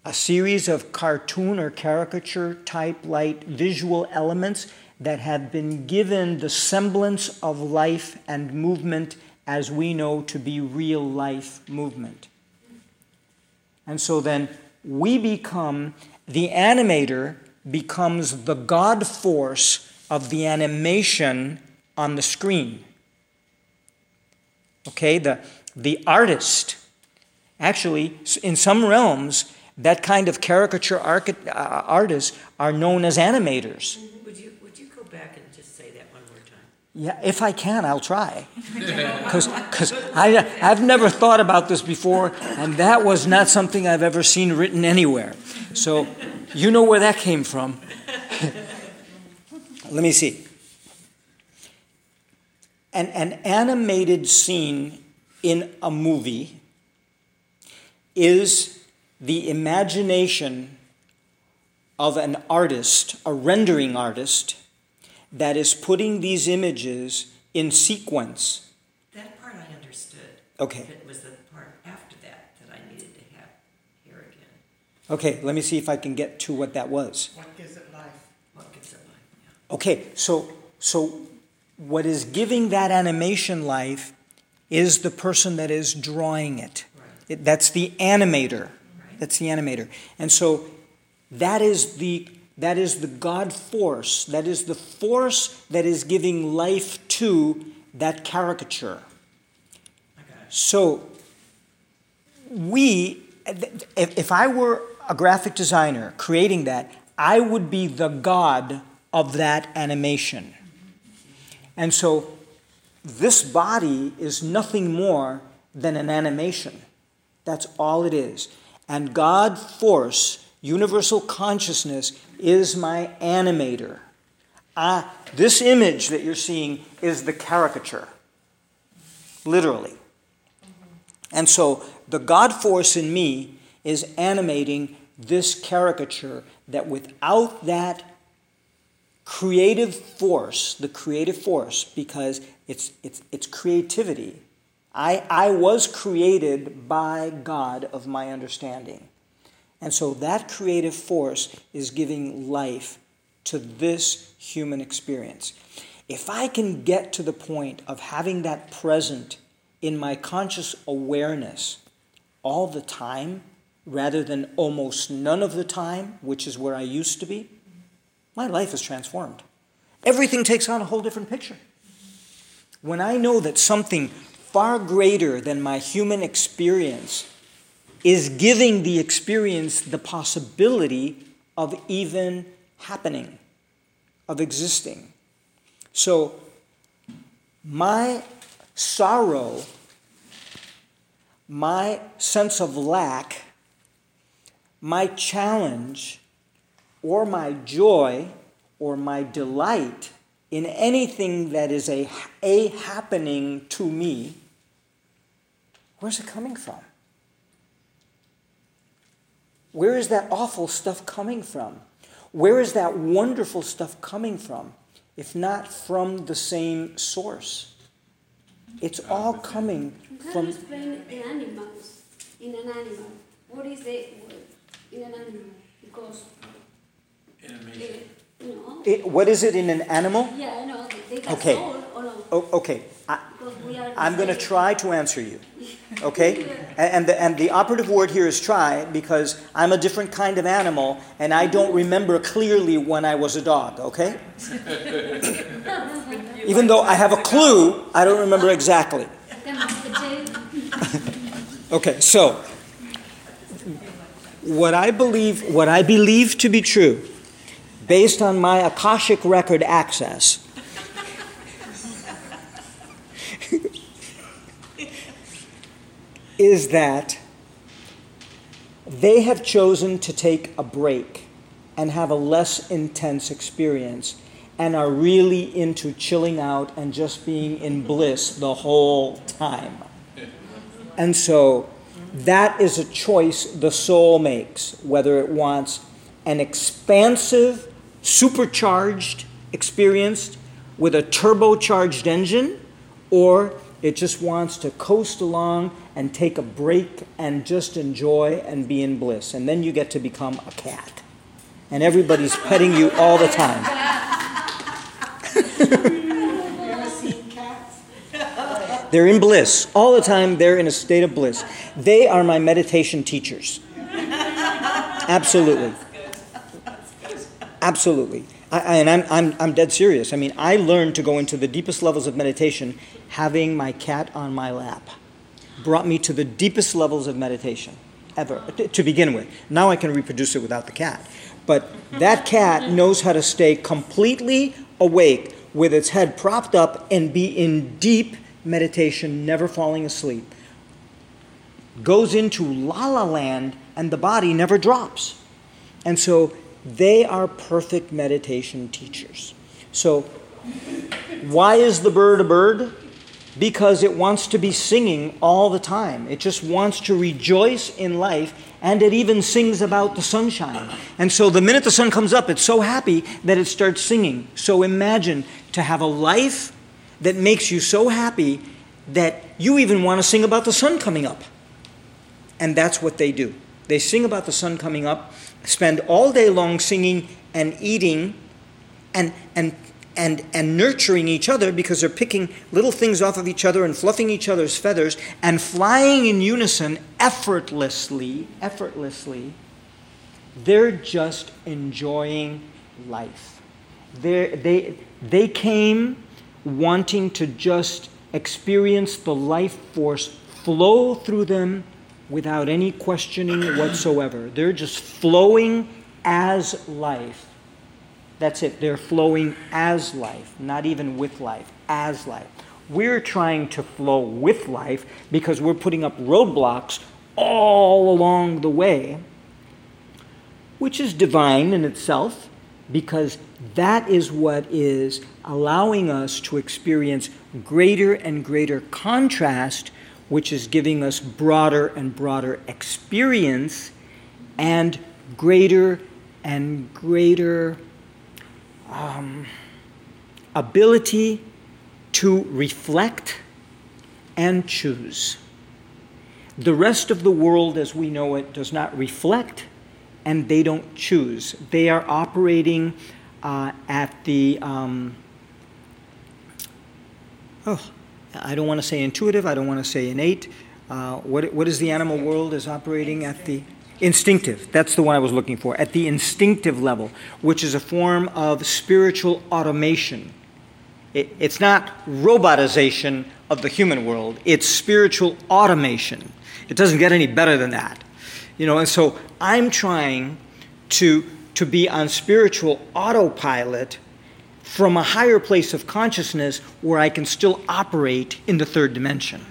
a series of cartoon or caricature type light visual elements that have been given the semblance of life and movement as we know to be real life movement. And so then we become, the animator becomes the God force of the animation on the screen. Okay, the, the artist, actually, in some realms, that kind of caricature uh, artists are known as animators.
Would you, would you go back and just say that one more time?
Yeah, if I can, I'll try. Because I've never thought about this before, and that was not something I've ever seen written anywhere. So you know where that came from. *laughs* Let me see. An, an animated scene in a movie is the imagination of an artist, a rendering artist, that is putting these images in sequence.
That part I understood.
Okay.
It was the part after that that I needed to have here again.
Okay, let me see if I can get to what that was.
What gives it life?
What gives it life? Yeah.
Okay, so so what is giving that animation life is the person that is drawing it.
Right.
it that's the animator.
Right.
That's the animator. And so that is the that is the God force. That is the force that is giving life to that caricature.
It.
So we if, if I were a graphic designer creating that, I would be the god of that animation. And so this body is nothing more than an animation. That's all it is. And God force, universal consciousness, is my animator. Uh, this image that you're seeing is the caricature, literally. And so the God force in me is animating this caricature that without that creative force, the creative force, because it's, it's, it's creativity. I, I was created by God of my understanding. And so that creative force is giving life to this human experience. If I can get to the point of having that present in my conscious awareness all the time, rather than almost none of the time, which is where I used to be, my life is transformed. Everything takes on a whole different picture. When I know that something far greater than my human experience is giving the experience the possibility of even happening, of existing. So, my sorrow, my sense of lack, my challenge, or my joy, or my delight in anything that is a, a happening to me, where's it coming from? Where is that awful stuff coming from? Where is that wonderful stuff coming from? If not from the same source. It's all coming
You
from.
explain in animals, in an animal. What is the in an animal? Because, uh, know,
It, what is it in an animal?
yeah, I know, they, they
Okay.
no,
Oh, okay, I,
because we are. the
I'm going to try to answer you. Okay? And the, and the operative word here is try because I'm a different kind of animal and I don't remember clearly when I was a dog, okay? *laughs* Even though I have a clue, I don't remember exactly.
Come on, the tail.
Okay, so what I believe what I believe to be true based on my Akashic record access *laughs* is that they have chosen to take a break and have a less intense experience and are really into chilling out and just being in bliss the whole time. And so that is a choice the soul makes, whether it wants an expansive, supercharged experience with a turbocharged engine, or it just wants to coast along and take a break and just enjoy and be in bliss. And then you get to become a cat. And everybody's petting you all the time. *laughs* They're in bliss. All the time, they're in a state of bliss. They are my meditation teachers. Absolutely. Absolutely. I, and I'm, I'm, I'm dead serious. I mean, I learned to go into the deepest levels of meditation having my cat on my lap. Brought me to the deepest levels of meditation ever, to begin with. Now I can reproduce it without the cat. But that cat knows how to stay completely awake with its head propped up and be in deep meditation, never falling asleep. Goes into la la land and the body never drops. And so they are perfect meditation teachers. So, why is the bird a bird? Because it wants to be singing all the time. It just wants to rejoice in life, and it even sings about the sunshine. And so, the minute the sun comes up, it's so happy that it starts singing. So, imagine to have a life that makes you so happy that you even want to sing about the sun coming up. And that's what they do. They sing about the sun coming up, spend all day long singing and eating and, and, and, and nurturing each other because they're picking little things off of each other and fluffing each other's feathers and flying in unison effortlessly, effortlessly. They're just enjoying life. They're, they, they came wanting to just experience the life force flow through them without any questioning whatsoever. They're just flowing as life. That's it. They're flowing as life, not even with life, as life. We're trying to flow with life because we're putting up roadblocks all along the way, which is divine in itself because that is what is allowing us to experience greater and greater contrast, which is giving us broader and broader experience and greater and greater um, ability to reflect and choose. The rest of the world as we know it does not reflect and they don't choose. They are operating uh, at the, um, oh, I don't want to say intuitive, I don't want to say innate. Uh, what, what is the animal world is operating at the instinctive? That's the one I was looking for. At the instinctive level, which is a form of spiritual automation. It, it's not robotization of the human world, it's spiritual automation. It doesn't get any better than that. You know, and so I'm trying to, to be on spiritual autopilot from a higher place of consciousness where I can still operate in the third dimension.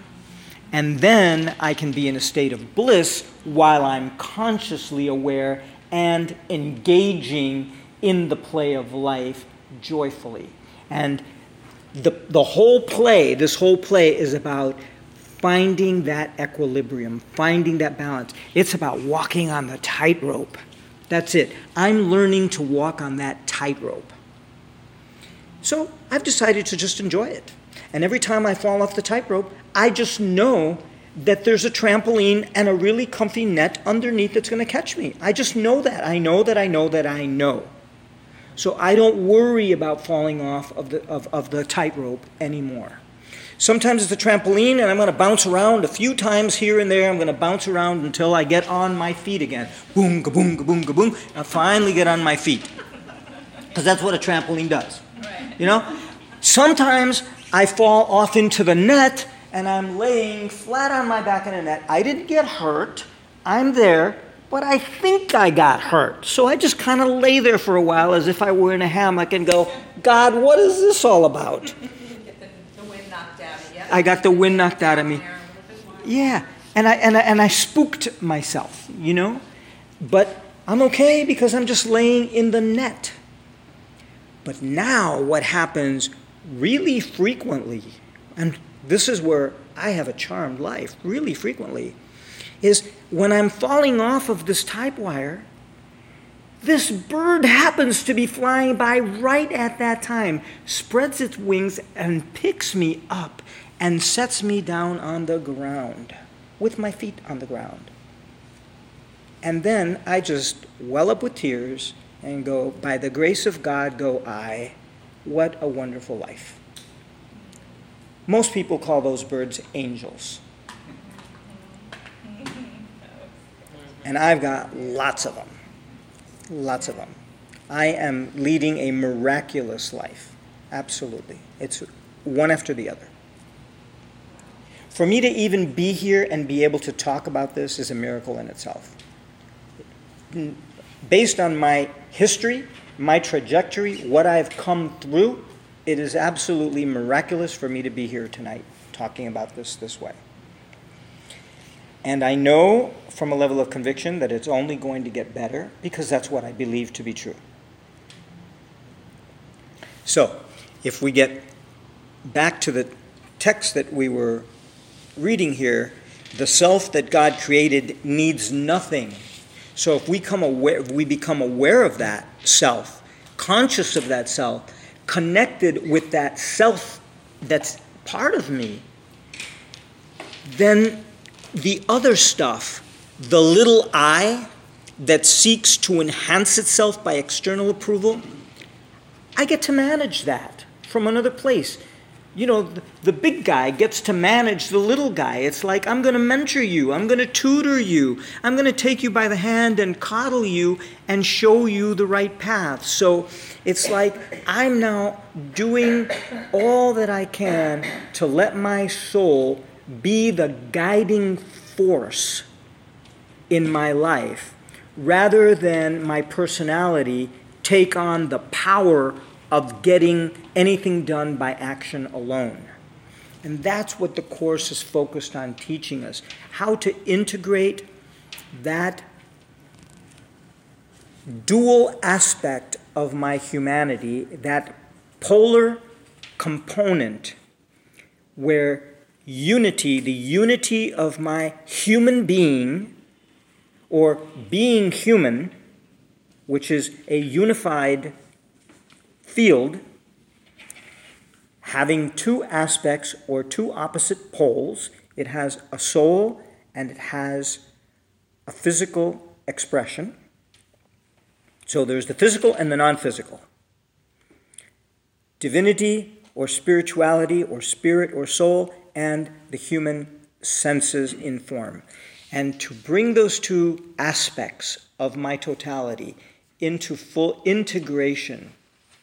And then I can be in a state of bliss while I'm consciously aware and engaging in the play of life joyfully. And the, the whole play, this whole play is about finding that equilibrium, finding that balance. It's about walking on the tightrope. That's it. I'm learning to walk on that tightrope. So I've decided to just enjoy it. And every time I fall off the tightrope, I just know that there's a trampoline and a really comfy net underneath that's going to catch me. I just know that. I know that I know that I know. So I don't worry about falling off of the, of, of the tightrope anymore. Sometimes it's a trampoline and I'm going to bounce around a few times here and there. I'm going to bounce around until I get on my feet again. Boom, kaboom, kaboom, kaboom. And I finally get on my feet. Because that's what a trampoline does. You know? Sometimes I fall off into the net and I'm laying flat on my back in a net. I didn't get hurt. I'm there, but I think I got hurt. So I just kind of lay there for a while as if I were in a hammock and go, God, what is this all about? *laughs*
The, the wind knocked out of you.
I got the wind knocked out of me.
There a little bit more.
Yeah, and I, and I, and I spooked myself, you know? But I'm okay because I'm just laying in the net. But now, what happens really frequently, and this is where I have a charmed life, really frequently, is when I'm falling off of this type wire, this bird happens to be flying by right at that time, spreads its wings, and picks me up and sets me down on the ground with my feet on the ground. And then I just well up with tears and go, By the grace of God go I. What a wonderful life. Most people call those birds angels. And I've got lots of them. Lots of them. I am leading a miraculous life. Absolutely. It's one after the other. For me to even be here and be able to talk about this is a miracle in itself. Based on my history, my trajectory, what I've come through, it is absolutely miraculous for me to be here tonight talking about this this way. And I know from a level of conviction that it's only going to get better because that's what I believe to be true. So, if we get back to the text that we were reading here, the self that God created needs nothing. So if we come aware if we become aware of that self, conscious of that self, connected with that self that's part of me, then the other stuff, the little I that seeks to enhance itself by external approval, I get to manage that from another place. You know, the, big guy gets to manage the little guy. It's like, I'm going to mentor you, I'm going to tutor you, I'm going to take you by the hand and coddle you and show you the right path. So it's like I'm now doing all that I can to let my soul be the guiding force in my life rather than my personality take on the power of getting anything done by action alone. And that's what the Course is focused on teaching us how to integrate that dual aspect of my humanity, that polar component where unity, the unity of my human being, or being human, which is a unified field, having two aspects or two opposite poles. It has a soul and it has a physical expression. So there's the physical and the non physical. Divinity or spirituality or spirit or soul and the human senses in form. And to bring those two aspects of my totality into full integration.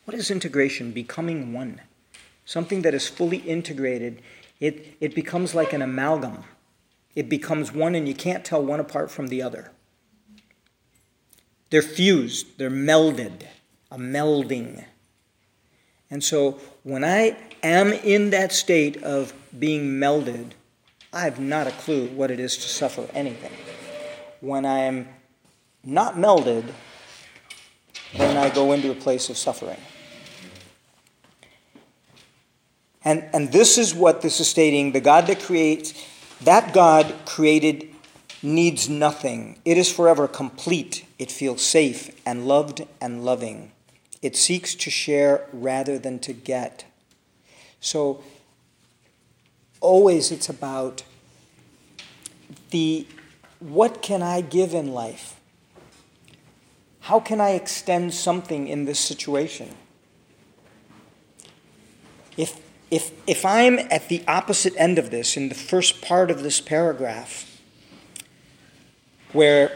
What is integration? Becoming one. Something that is fully integrated, it, it becomes like an amalgam. It becomes one, and you can't tell one apart from the other. They're fused, they're melded, a melding. And so when I am in that state of being melded, I have not a clue what it is to suffer anything. When I am not melded, then I go into a place of suffering. And, and this is what this is stating the God that creates, that God created needs nothing. It is forever complete. It feels safe and loved and loving. It seeks to share rather than to get. So, always it's about the what can I give in life? How can I extend something in this situation? If, if, if I'm at the opposite end of this, in the first part of this paragraph, where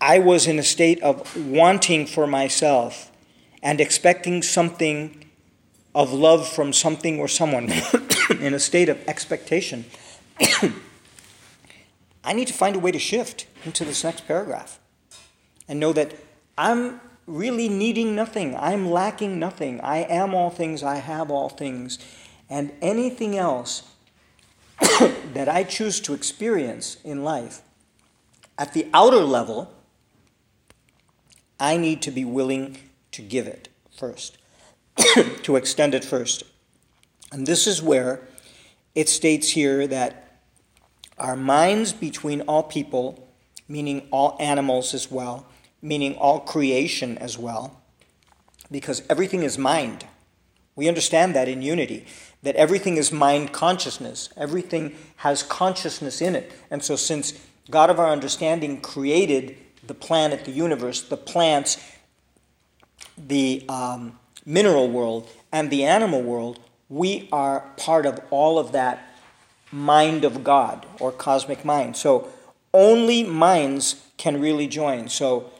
I was in a state of wanting for myself and expecting something of love from something or someone, *coughs* in a state of expectation, *coughs* I need to find a way to shift into this next paragraph and know that I'm really needing nothing. I'm lacking nothing. I am all things. I have all things. And anything else *coughs* that I choose to experience in life at the outer level, I need to be willing to give it first, *coughs* to extend it first. And this is where it states here that our minds between all people, meaning all animals as well, meaning all creation as well, because everything is mind. We understand that in unity, that everything is mind consciousness. Everything has consciousness in it. And so, since God of our understanding created the planet, the universe, the plants, the um, mineral world, and the animal world, we are part of all of that mind of God or cosmic mind. So, only minds can really join. So,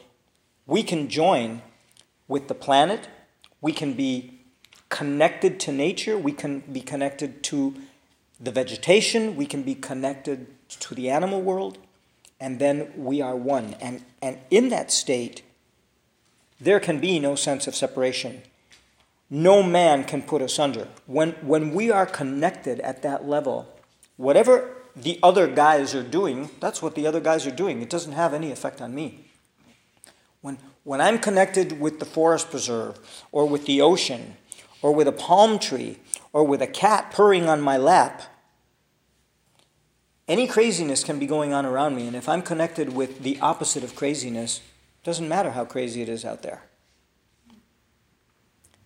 we can join with the planet, we can be connected to nature, we can be connected to the vegetation, we can be connected to the animal world, and then we are one. And, and in that state, there can be no sense of separation. No man can put us under. When, when we are connected at that level, whatever the other guys are doing, that's what the other guys are doing. It doesn't have any effect on me. When, when I'm connected with the forest preserve, or with the ocean, or with a palm tree, or with a cat purring on my lap, any craziness can be going on around me. And if I'm connected with the opposite of craziness, it doesn't matter how crazy it is out there.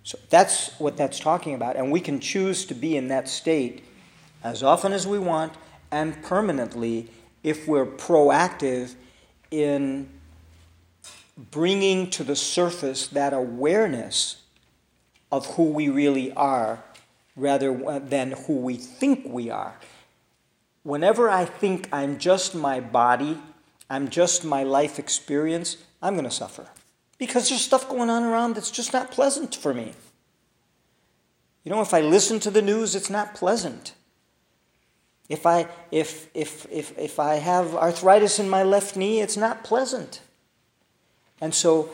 So that's what that's talking about. And we can choose to be in that state as often as we want and permanently if we're proactive in bringing to the surface that awareness of who we really are rather than who we think we are. Whenever I think I'm just my body, I'm just my life experience, I'm going to suffer. Because there's stuff going on around that's just not pleasant for me. You know, if I listen to the news, it's not pleasant. If I, if, if, if, if I have arthritis in my left knee, it's not pleasant. And so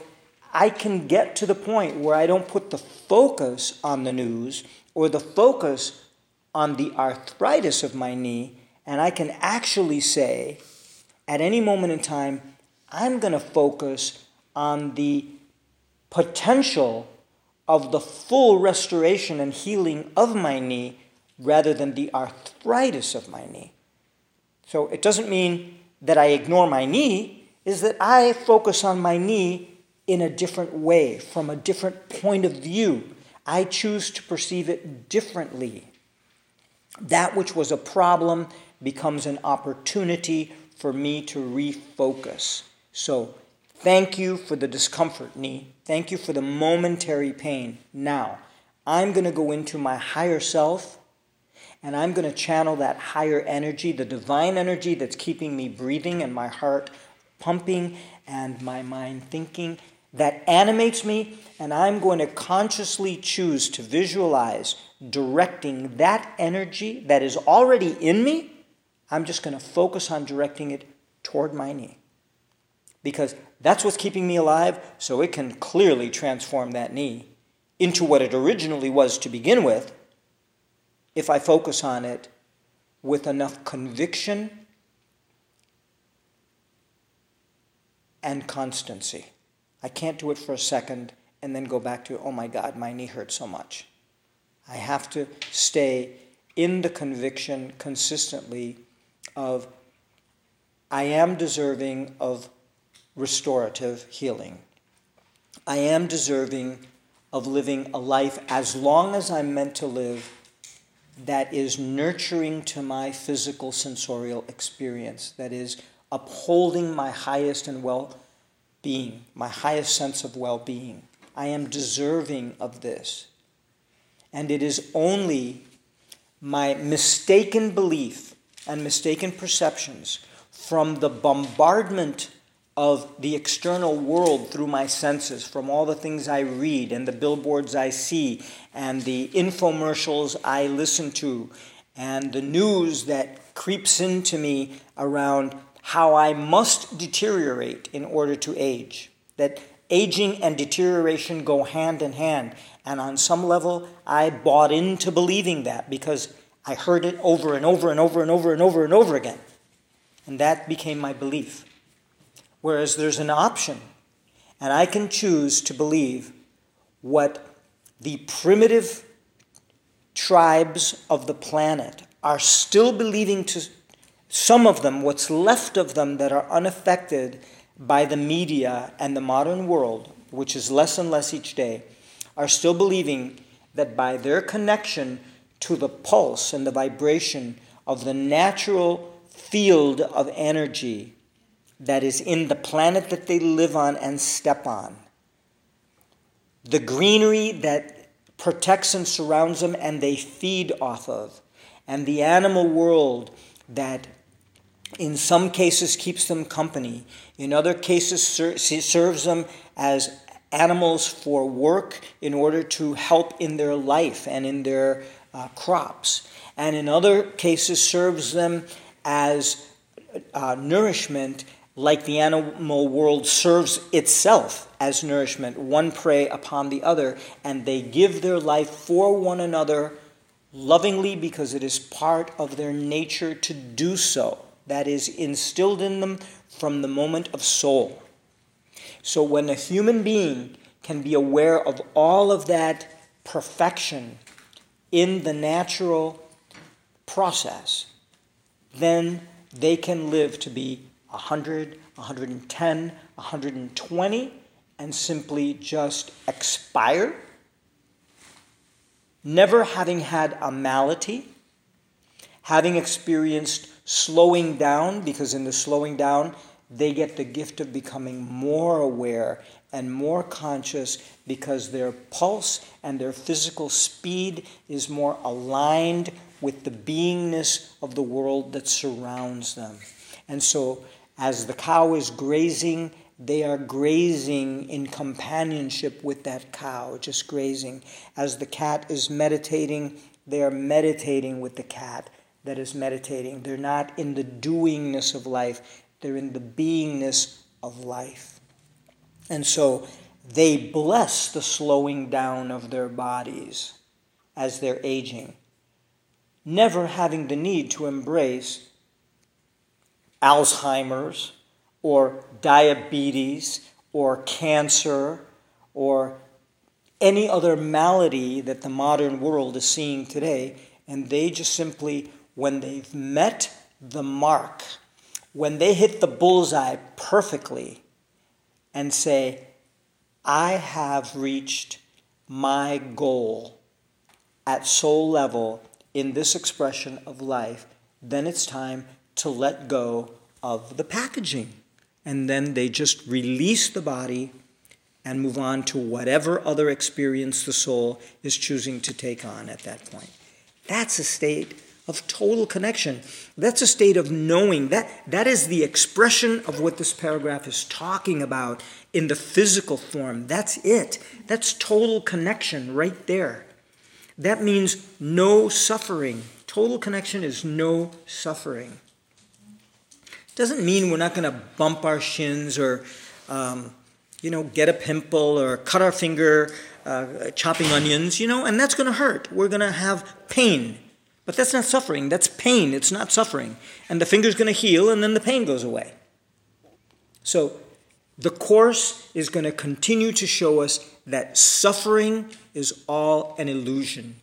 I can get to the point where I don't put the focus on the news or the focus on the arthritis of my knee, and I can actually say at any moment in time, I'm going to focus on the potential of the full restoration and healing of my knee rather than the arthritis of my knee. So it doesn't mean that I ignore my knee, is that I focus on my knee in a different way, from a different point of view. I choose to perceive it differently. That which was a problem becomes an opportunity for me to refocus. So, thank you for the discomfort, knee. Thank you for the momentary pain. Now, I'm going to go into my higher self and I'm going to channel that higher energy, the divine energy that's keeping me breathing and my heart pumping and my mind thinking that animates me, and I'm going to consciously choose to visualize directing that energy that is already in me. I'm just going to focus on directing it toward my knee. Because that's what's keeping me alive, so it can clearly transform that knee into what it originally was to begin with if I focus on it with enough conviction and constancy. I can't do it for a second and then go back to, oh my God, my knee hurts so much. I have to stay in the conviction consistently of I am deserving of restorative healing. I am deserving of living a life as long as I'm meant to live that is nurturing to my physical sensorial experience, that is upholding my highest and well being, my highest sense of well being. I am deserving of this. And it is only my mistaken belief and mistaken perceptions from the bombardment of the external world through my senses, from all the things I read and the billboards I see and the infomercials I listen to and the news that creeps into me around how I must deteriorate in order to age. That aging and deterioration go hand in hand. And on some level, I bought into believing that because I heard it over and over and over and over and over and over again. And that became my belief. Whereas there's an option, and I can choose to believe what the primitive tribes of the planet are still believing to some of them, what's left of them that are unaffected by the media and the modern world, which is less and less each day, are still believing that by their connection to the pulse and the vibration of the natural field of energy that is in the planet that they live on and step on. The greenery that protects and surrounds them and they feed off of. And the animal world that in some cases keeps them company, in other cases ser- serves them as animals for work in order to help in their life and in their uh, crops, and in other cases serves them as uh, nourishment like the animal world serves itself as nourishment, one prey upon the other, and they give their life for one another lovingly because it is part of their nature to do so. That is instilled in them from the moment of soul. So when a human being can be aware of all of that perfection in the natural process, then they can live to be 100, 110, 120, and simply just expire, never having had a malady, having experienced slowing down, because in the slowing down, they get the gift of becoming more aware and more conscious because their pulse and their physical speed is more aligned with the beingness of the world that surrounds them. And so as the cow is grazing, they are grazing in companionship with that cow, just grazing. As the cat is meditating, they are meditating with the cat that is meditating. They're not in the doingness of life, they're in the beingness of life. And so they bless the slowing down of their bodies as they're aging, never having the need to embrace Alzheimer's or diabetes or cancer or any other malady that the modern world is seeing today. And they just simply, when they've met the mark, when they hit the bullseye perfectly and say, I have reached my goal at soul level in this expression of life, then it's time to let go of the packaging. And then they just release the body and move on to whatever other experience the soul is choosing to take on at that point. That's a state of total connection. That's a state of knowing. That, that is the expression of what this paragraph is talking about in the physical form. That's it. That's total connection right there. That means no suffering. Total connection is no suffering. Doesn't mean we're not going to bump our shins or, um, you know, get a pimple or cut our finger uh, chopping onions, you know, and that's going to hurt. We're going to have pain. But that's not suffering. That's pain. It's not suffering. And the finger's going to heal and then the pain goes away. So the Course is going to continue to show us that suffering is all an illusion.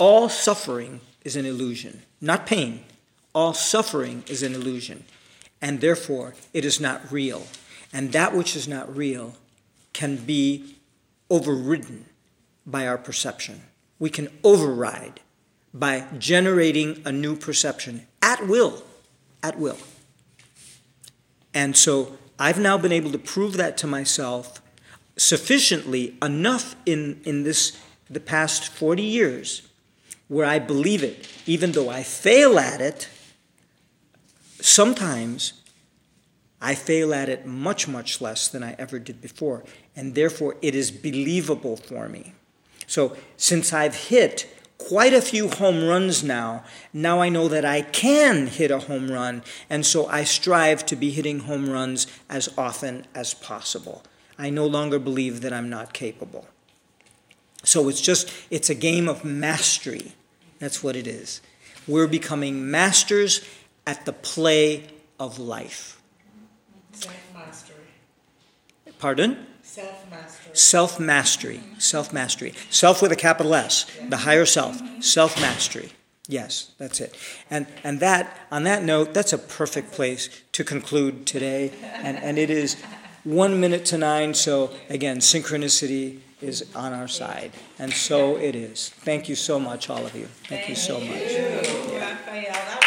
All suffering is an illusion, not pain. All suffering is an illusion, and therefore it is not real. And that which is not real can be overridden by our perception. We can override by generating a new perception at will, at will. And so I've now been able to prove that to myself sufficiently enough in, in this the past 40 years where I believe it, even though I fail at it, sometimes I fail at it much, much less than I ever did before. And therefore, it is believable for me. So, since I've hit quite a few home runs now, now I know that I can hit a home run. And so I strive to be hitting home runs as often as possible. I no longer believe that I'm not capable. So it's just, it's a game of mastery. That's what it is. We're becoming masters at the play of life.
Self-mastery.
Pardon?
Self-mastery.
Self mastery. Self mastery. Self with a capital S. The higher self. Self mastery. Yes, that's it. And and that on that note, that's a perfect place to conclude today. And and it is one minute to nine, so again, synchronicity is on our side. And so it is. Thank you so much, all of you. Thank you so much.
Raphael, that